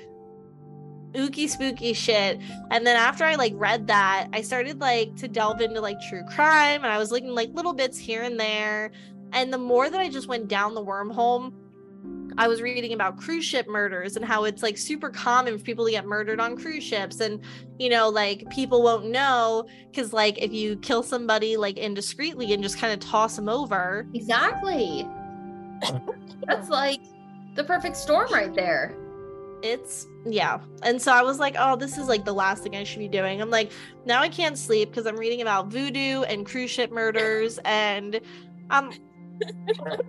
ooky spooky shit. And then after I like read that, I started like to delve into like true crime and I was looking like little bits here and there. And the more that I just went down the wormhole, I was reading about cruise ship murders and how it's like super common for people to get murdered on cruise ships. And, you know, like people won't know because, like, if you kill somebody like indiscreetly and just kind of toss them over, Exactly. That's like the perfect storm right there. It's yeah. And so I was like, oh, this is like the last thing I should be doing. I'm like, now I can't sleep because I'm reading about voodoo and cruise ship murders and um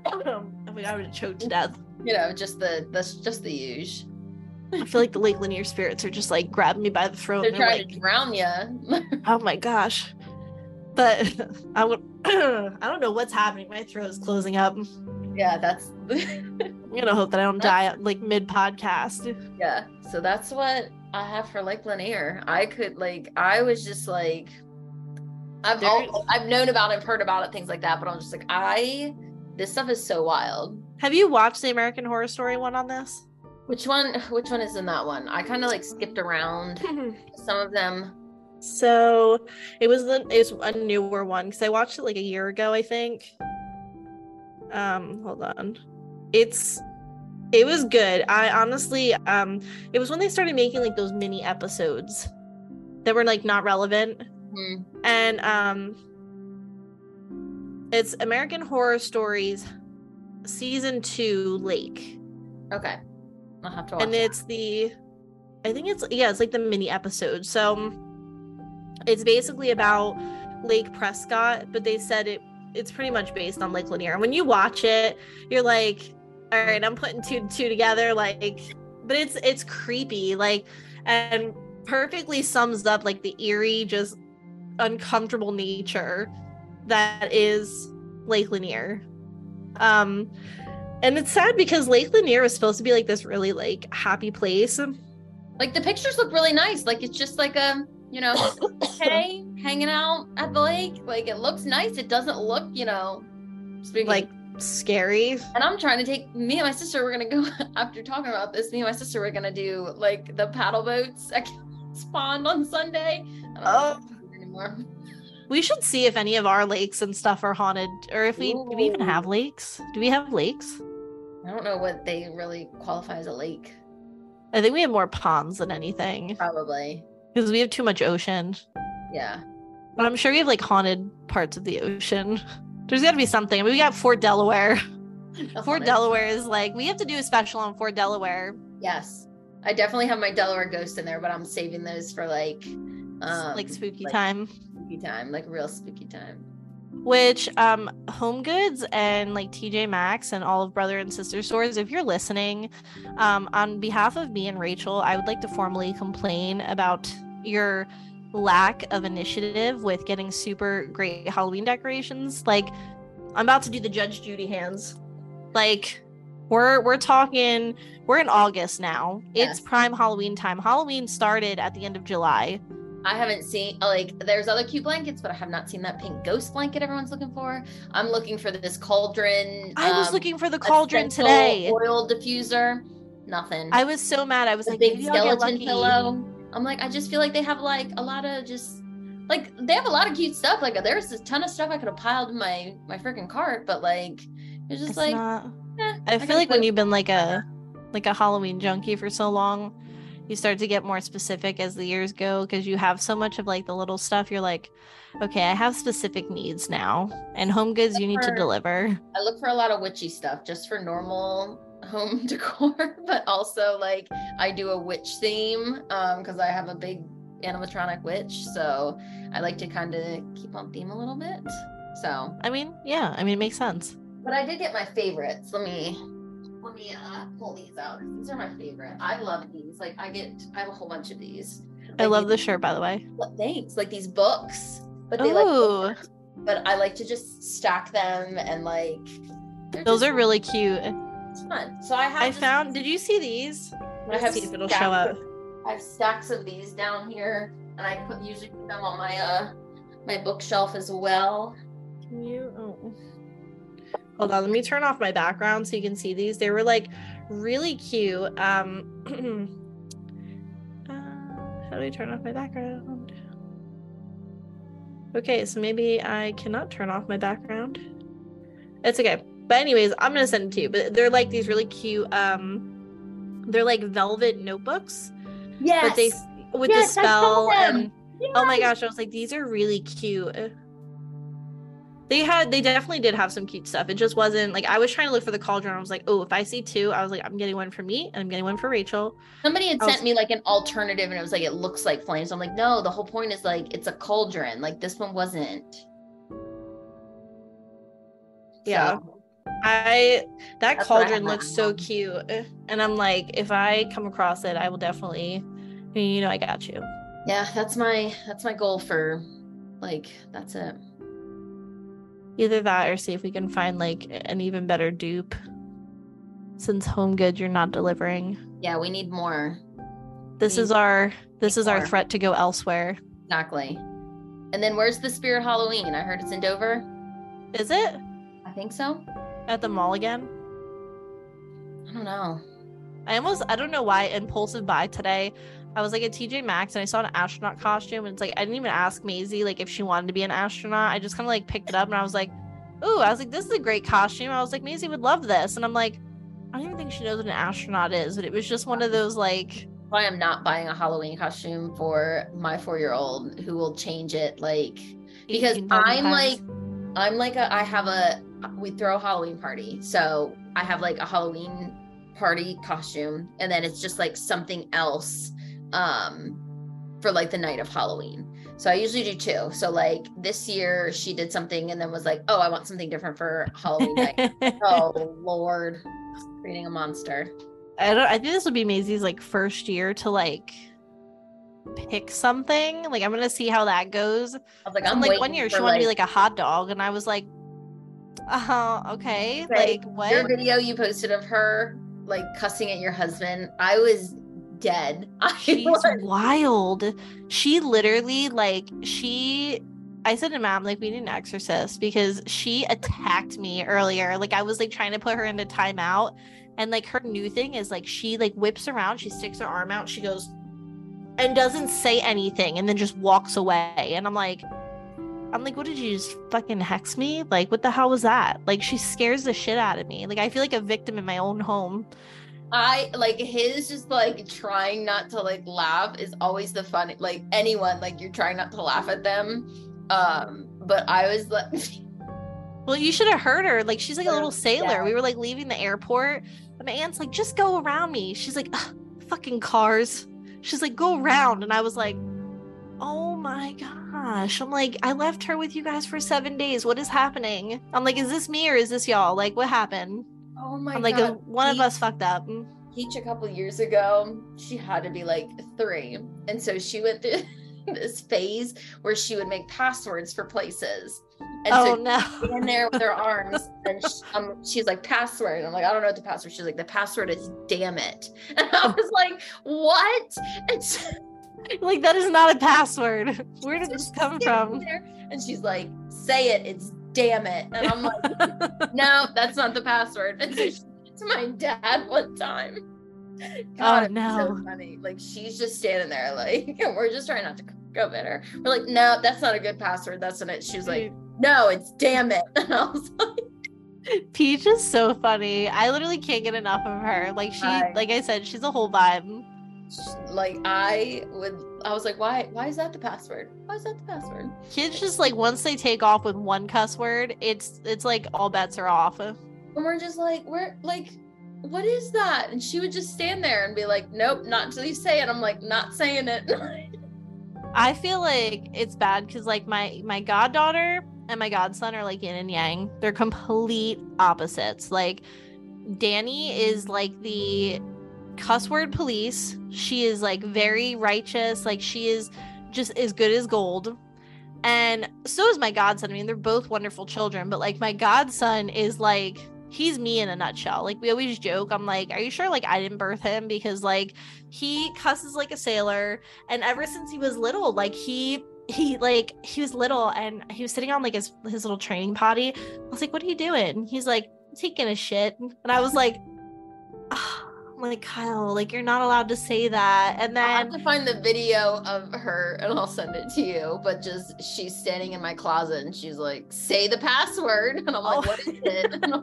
oh my god, I would choke to death. You know, just the that's just the use. I feel like the Lake Lanier spirits are just like grabbing me by the throat. They're and they're trying like, to drown you. oh my gosh. But I would I don't know what's happening. My throat is closing up. Yeah, that's I'm gonna hope that I don't die like mid podcast. yeah. So that's what I have for Lake Lanier. I could like I was just like I've all, I've known about it, I've heard about it, things like that, but I'm just like I this stuff is so wild. Have you watched the American Horror Story one on this? Which one which one is in that one? I kind of like skipped around some of them. So it was the it's a newer one because I watched it like a year ago, I think. Um, hold on. It's it was good. I honestly um it was when they started making like those mini episodes that were like not relevant. Hmm. And um it's American Horror Stories season two Lake. Okay. I'll have to watch and it. it's the i think it's yeah it's like the mini episode so it's basically about lake prescott but they said it it's pretty much based on lake lanier and when you watch it you're like all right i'm putting two two together like but it's it's creepy like and perfectly sums up like the eerie just uncomfortable nature that is lake lanier um and it's sad because Lake Lanier was supposed to be like this really like happy place. like the pictures look really nice. Like it's just like a you know hey hanging out at the lake. Like it looks nice. It doesn't look you know speaking like scary. And I'm trying to take me and my sister. We're gonna go after talking about this. Me and my sister were gonna do like the paddle boats at Pond on Sunday. I don't know if oh. I can do it anymore. We should see if any of our lakes and stuff are haunted or if we do we even have lakes? Do we have lakes? I don't know what they really qualify as a lake. I think we have more ponds than anything Probably, because we have too much ocean. yeah. But I'm sure we have like haunted parts of the ocean. There's got to be something. I mean, we got Fort Delaware. Fort Haunted. Delaware is like we have to do a special on Fort Delaware. Yes, I definitely have my Delaware ghost in there, but I'm saving those for like, um, like spooky like time. spooky time, like real spooky time. which um home goods and like tj maxx and all of brother and sister stores if you're listening um on behalf of me and rachel i would like to formally complain about your lack of initiative with getting super great halloween decorations like i'm about to do the judge judy hands like we're we're talking we're in august now Yes. it's prime halloween time halloween started at the end of july I haven't seen like there's other cute blankets, but I have not seen that pink ghost blanket everyone's looking for. I'm looking for this cauldron. i was um, looking for the cauldron today Oil diffuser. Nothing. I was so mad. I was the like, big maybe I'll get skeleton pillow. I'm like, I just feel like they have like a lot of just like they have a lot of cute stuff. Like there's a ton of stuff I could have piled in my my freaking cart, but like it's just It's like not- eh, I gotta feel like when you've been like a like a Halloween junkie for so long, you start to get more specific as the years go because you have so much of like the little stuff. You're like, okay, I have specific needs now, and home goods you need to deliver. I look for a lot of witchy stuff just for normal home decor, but also like I do a witch theme um because I have a big animatronic witch, so I like to kind of keep on theme a little bit. So, I mean, yeah, I mean, it makes sense. but I did get my favorites. Let me let me uh, pull these out. These are my favorite. I love these. Like I get I have a whole bunch of these. I love the shirt, by the way. Thanks. Like these books, but they Ooh. like but I like to just stack them and like Those are really cute. Fun. So I have I found. Did you see these? I Let's have see if it'll stacks show up. of- I have stacks of these down here, and I put usually put them on my uh my bookshelf as well. Can you? Oh. Hold on, let me turn off my background so you can see these. They were like really cute. Um, uh, how do I turn off my background? Okay, so maybe I cannot turn off my background. It's okay. But anyways, I'm gonna send it to you. But they're like these really cute. Um, they're like velvet notebooks, Yes. but they with Yes, the spell and Oh my gosh, I was like, these are really cute. they had they definitely did have some cute stuff. It just wasn't like I was trying to look for the cauldron. I was like, oh, if I see two, I was like, I'm getting one for me and I'm getting one for Rachel. Somebody had I was- sent me like an alternative and it was like it looks like flames. I'm like, no, the whole point is like it's a cauldron. Like this one wasn't. Yeah. So, I that That's what I have cauldron looks so cute. And I'm like, if I come across it, I will definitely you know I got you. yeah, that's my that's my goal for like that's it. Either that or see if we can find like an even better dupe. Since home goods you're not delivering. Yeah, we need more. This is our this is our threat to go elsewhere. Exactly. And then where's the Spirit Halloween? I heard it's in Dover. Is it? I think so. At the mall again? I don't know. I almost I don't know why impulsive buy today. I was like at TJ Maxx and I saw an astronaut costume and it's like I didn't even ask Maisie like if she wanted to be an astronaut. I just kind of like picked it up and I was like, "Ooh, I was like this is a great costume." I was like, "Maisie would love this." And I'm like, I don't even think she knows what an astronaut is, but it was just one of those like Why I'm not buying a Halloween costume for my four year old who will change it like because I'm times. like I'm like a I have a we throw a Halloween party. So I have like a Halloween party costume and then it's just like something else um for like the night of Halloween. So I usually do two. So like this year she did something and then was like, "Oh, I want something different for Halloween night." oh lord. Creating a monster. I don't I think this would be Maisie's like first year to like pick something. Like I'm gonna see how that goes. I was like, So, I'm like one year she for, wanted to be like a hot dog and I was like, uh okay. Like what? Your video you posted of her like cussing at your husband, I was dead. I She's was, wild. She literally like she I said to mom like we need an exorcist because she attacked me earlier. Like I was like trying to put her into timeout and like her new thing is like she like whips around, she sticks her arm out, she goes and doesn't say anything and then just walks away. And I'm like I'm like, what did you just fucking hex me? Like, what the hell was that? Like, she scares the shit out of me. Like, I feel like a victim in my own home. I like his just like trying not to like laugh is always the fun. Like anyone, like you're trying not to laugh at them. Um, but I was like, Well, you should have heard her. Like she's like a little Yeah. sailor. We were like leaving the airport. And my aunt's like, just go around me. She's like, fucking cars. She's like, go around. And I was like, oh my gosh. I'm like, I left her with you guys for seven days. What is happening? I'm like, is this me or is this y'all? Like, what happened? oh my I'm like, god. "Uh, one of us fucked up. Peach a couple years ago, she had to be like three. And so she went through this phase where she would make passwords for places. And Oh so no. in there with her arms and sh um, she's like password and i'm like i don't know what the password she's like the password is damn it and i was like what and so, like, that is not a password. Where did this come from? there, and she's like say it it's damn it and i'm like no that's not the password and so she to my dad one time oh, God, it was no. so funny like she's just standing there like we're just trying not to go at her we're like no that's not a good password that's not it she was like no it's damn it and i was like Peach is so funny. I literally can't get enough of her. Like she, Hi. like I said, she's a whole vibe. Like I would I was like, why why is that the password? Why is that the password? Kids just like once they take off with one cuss word, it's it's like all bets are off. And we're just like, we're like, what is that? And she would just stand there and be like, Nope, not until you say it. I'm like, not saying it. I feel like it's bad because like my my goddaughter and my godson are like yin and yang. They're complete opposites. Like Danny is like the cuss word police. She is like very righteous. Like she is just as good as gold. And so is my godson. I mean, they're both wonderful children, but like my godson is like he's me in a nutshell. Like we always joke. I'm like, are you sure like I didn't birth him? Because like he cusses like a sailor. And ever since he was little, like he he like he was little and he was sitting on like his his little training potty. I was like, what are you doing? He's like, taking a shit. And I was like, "Ah," I'm like, Kyle, like you're not allowed to say that. And then I'll have to find the video of her and I'll send it to you. But just she's standing in my closet and she's like, say the password. And I'm like, Oh. what is it? And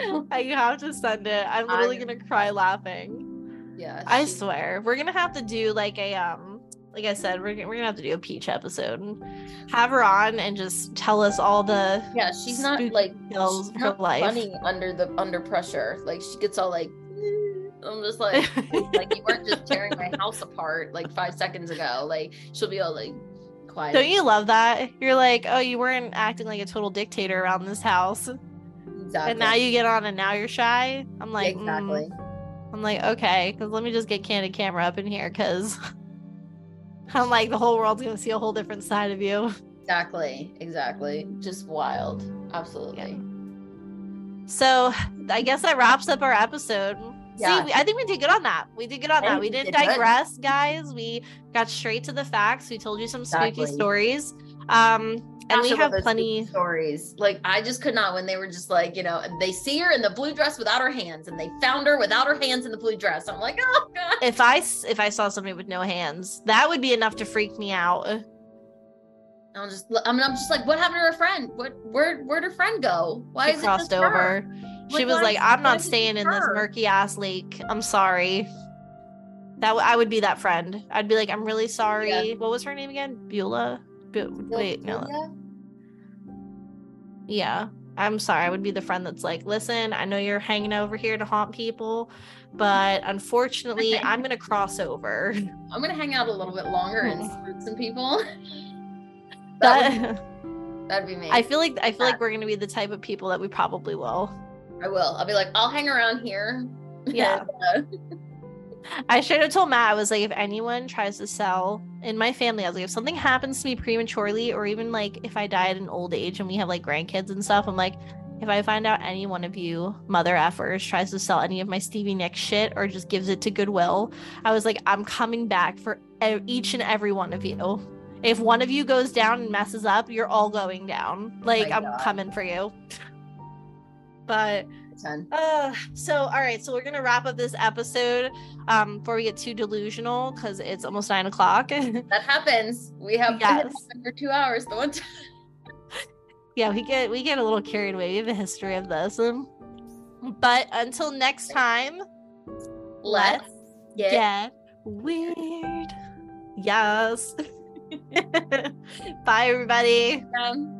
I'm like, I have to send it. I'm literally I'm- gonna cry laughing. yeah. I swear. We're gonna have to do like a um like I said, we're, we're gonna have to do a Peach episode and have her on and just tell us all the Yeah, she's not like she's not life. funny under the under pressure. Like she gets all like I'm just like like you weren't just tearing my house apart like five seconds ago. Like she'll be all like quiet. Don't you love that? You're like, oh, you weren't acting like a total dictator around this house, exactly. and now you get on and now you're shy. I'm like, mm. I'm like, okay, because let me just get candid camera up in here, because I'm like, the whole world's gonna see a whole different side of you. Exactly. Exactly. Just wild. Absolutely. So I guess that wraps up our episode. Yeah. See, we, I think we did good on that. We did good on I that. We didn't did good. digress, guys. We got straight to the facts. We told you some spooky Exactly. stories. Um, and we Gosh, I have plenty. stories. Like I just could not when they were just like, you know, they see her in the blue dress without her hands, and they found her without her hands in the blue dress. I'm like, oh god. If I if I saw somebody with no hands, that would be enough to freak me out. I'm just, I'm, I'm just like, what happened to her friend? What, where, where'd her friend go? Why she is it crossed just her? over. She was like, "I'm not staying in this murky ass lake. I'm sorry." That w- I would be that friend. I'd be like, "I'm really sorry." What was her name again? Beulah. Bu- wait, no. Yeah. I'm sorry. I would be the friend that's like, listen, I know you're hanging over here to haunt people, but unfortunately, I'm going to cross over. I'm gonna hang out a little bit longer and spook some people. that would, That, that'd be me. I feel like I feel like we're going to be the type of people that we probably will. I will. I'll be like, I'll hang around here. Yeah. And, uh, I should have told Matt, I was like, if anyone tries to sell in my family, I was like, if something happens to me prematurely, or even like if I die at an old age and we have like grandkids and stuff, I'm like, if I find out any one of you mother effers tries to sell any of my Stevie Nicks shit or just gives it to Goodwill, I was like, I'm coming back for each and every one of you. If one of you goes down and messes up, you're all going down. Like, I'm God. coming for you. But ten. uh, so all right, so we're gonna wrap up this episode um before we get too delusional because it's almost nine o'clock. That happens. We have Yes. for two hours. The one time. yeah, we get we get a little carried away. We have a history of this. But until next time, Let's get, get weird. Yes. Bye everybody. um,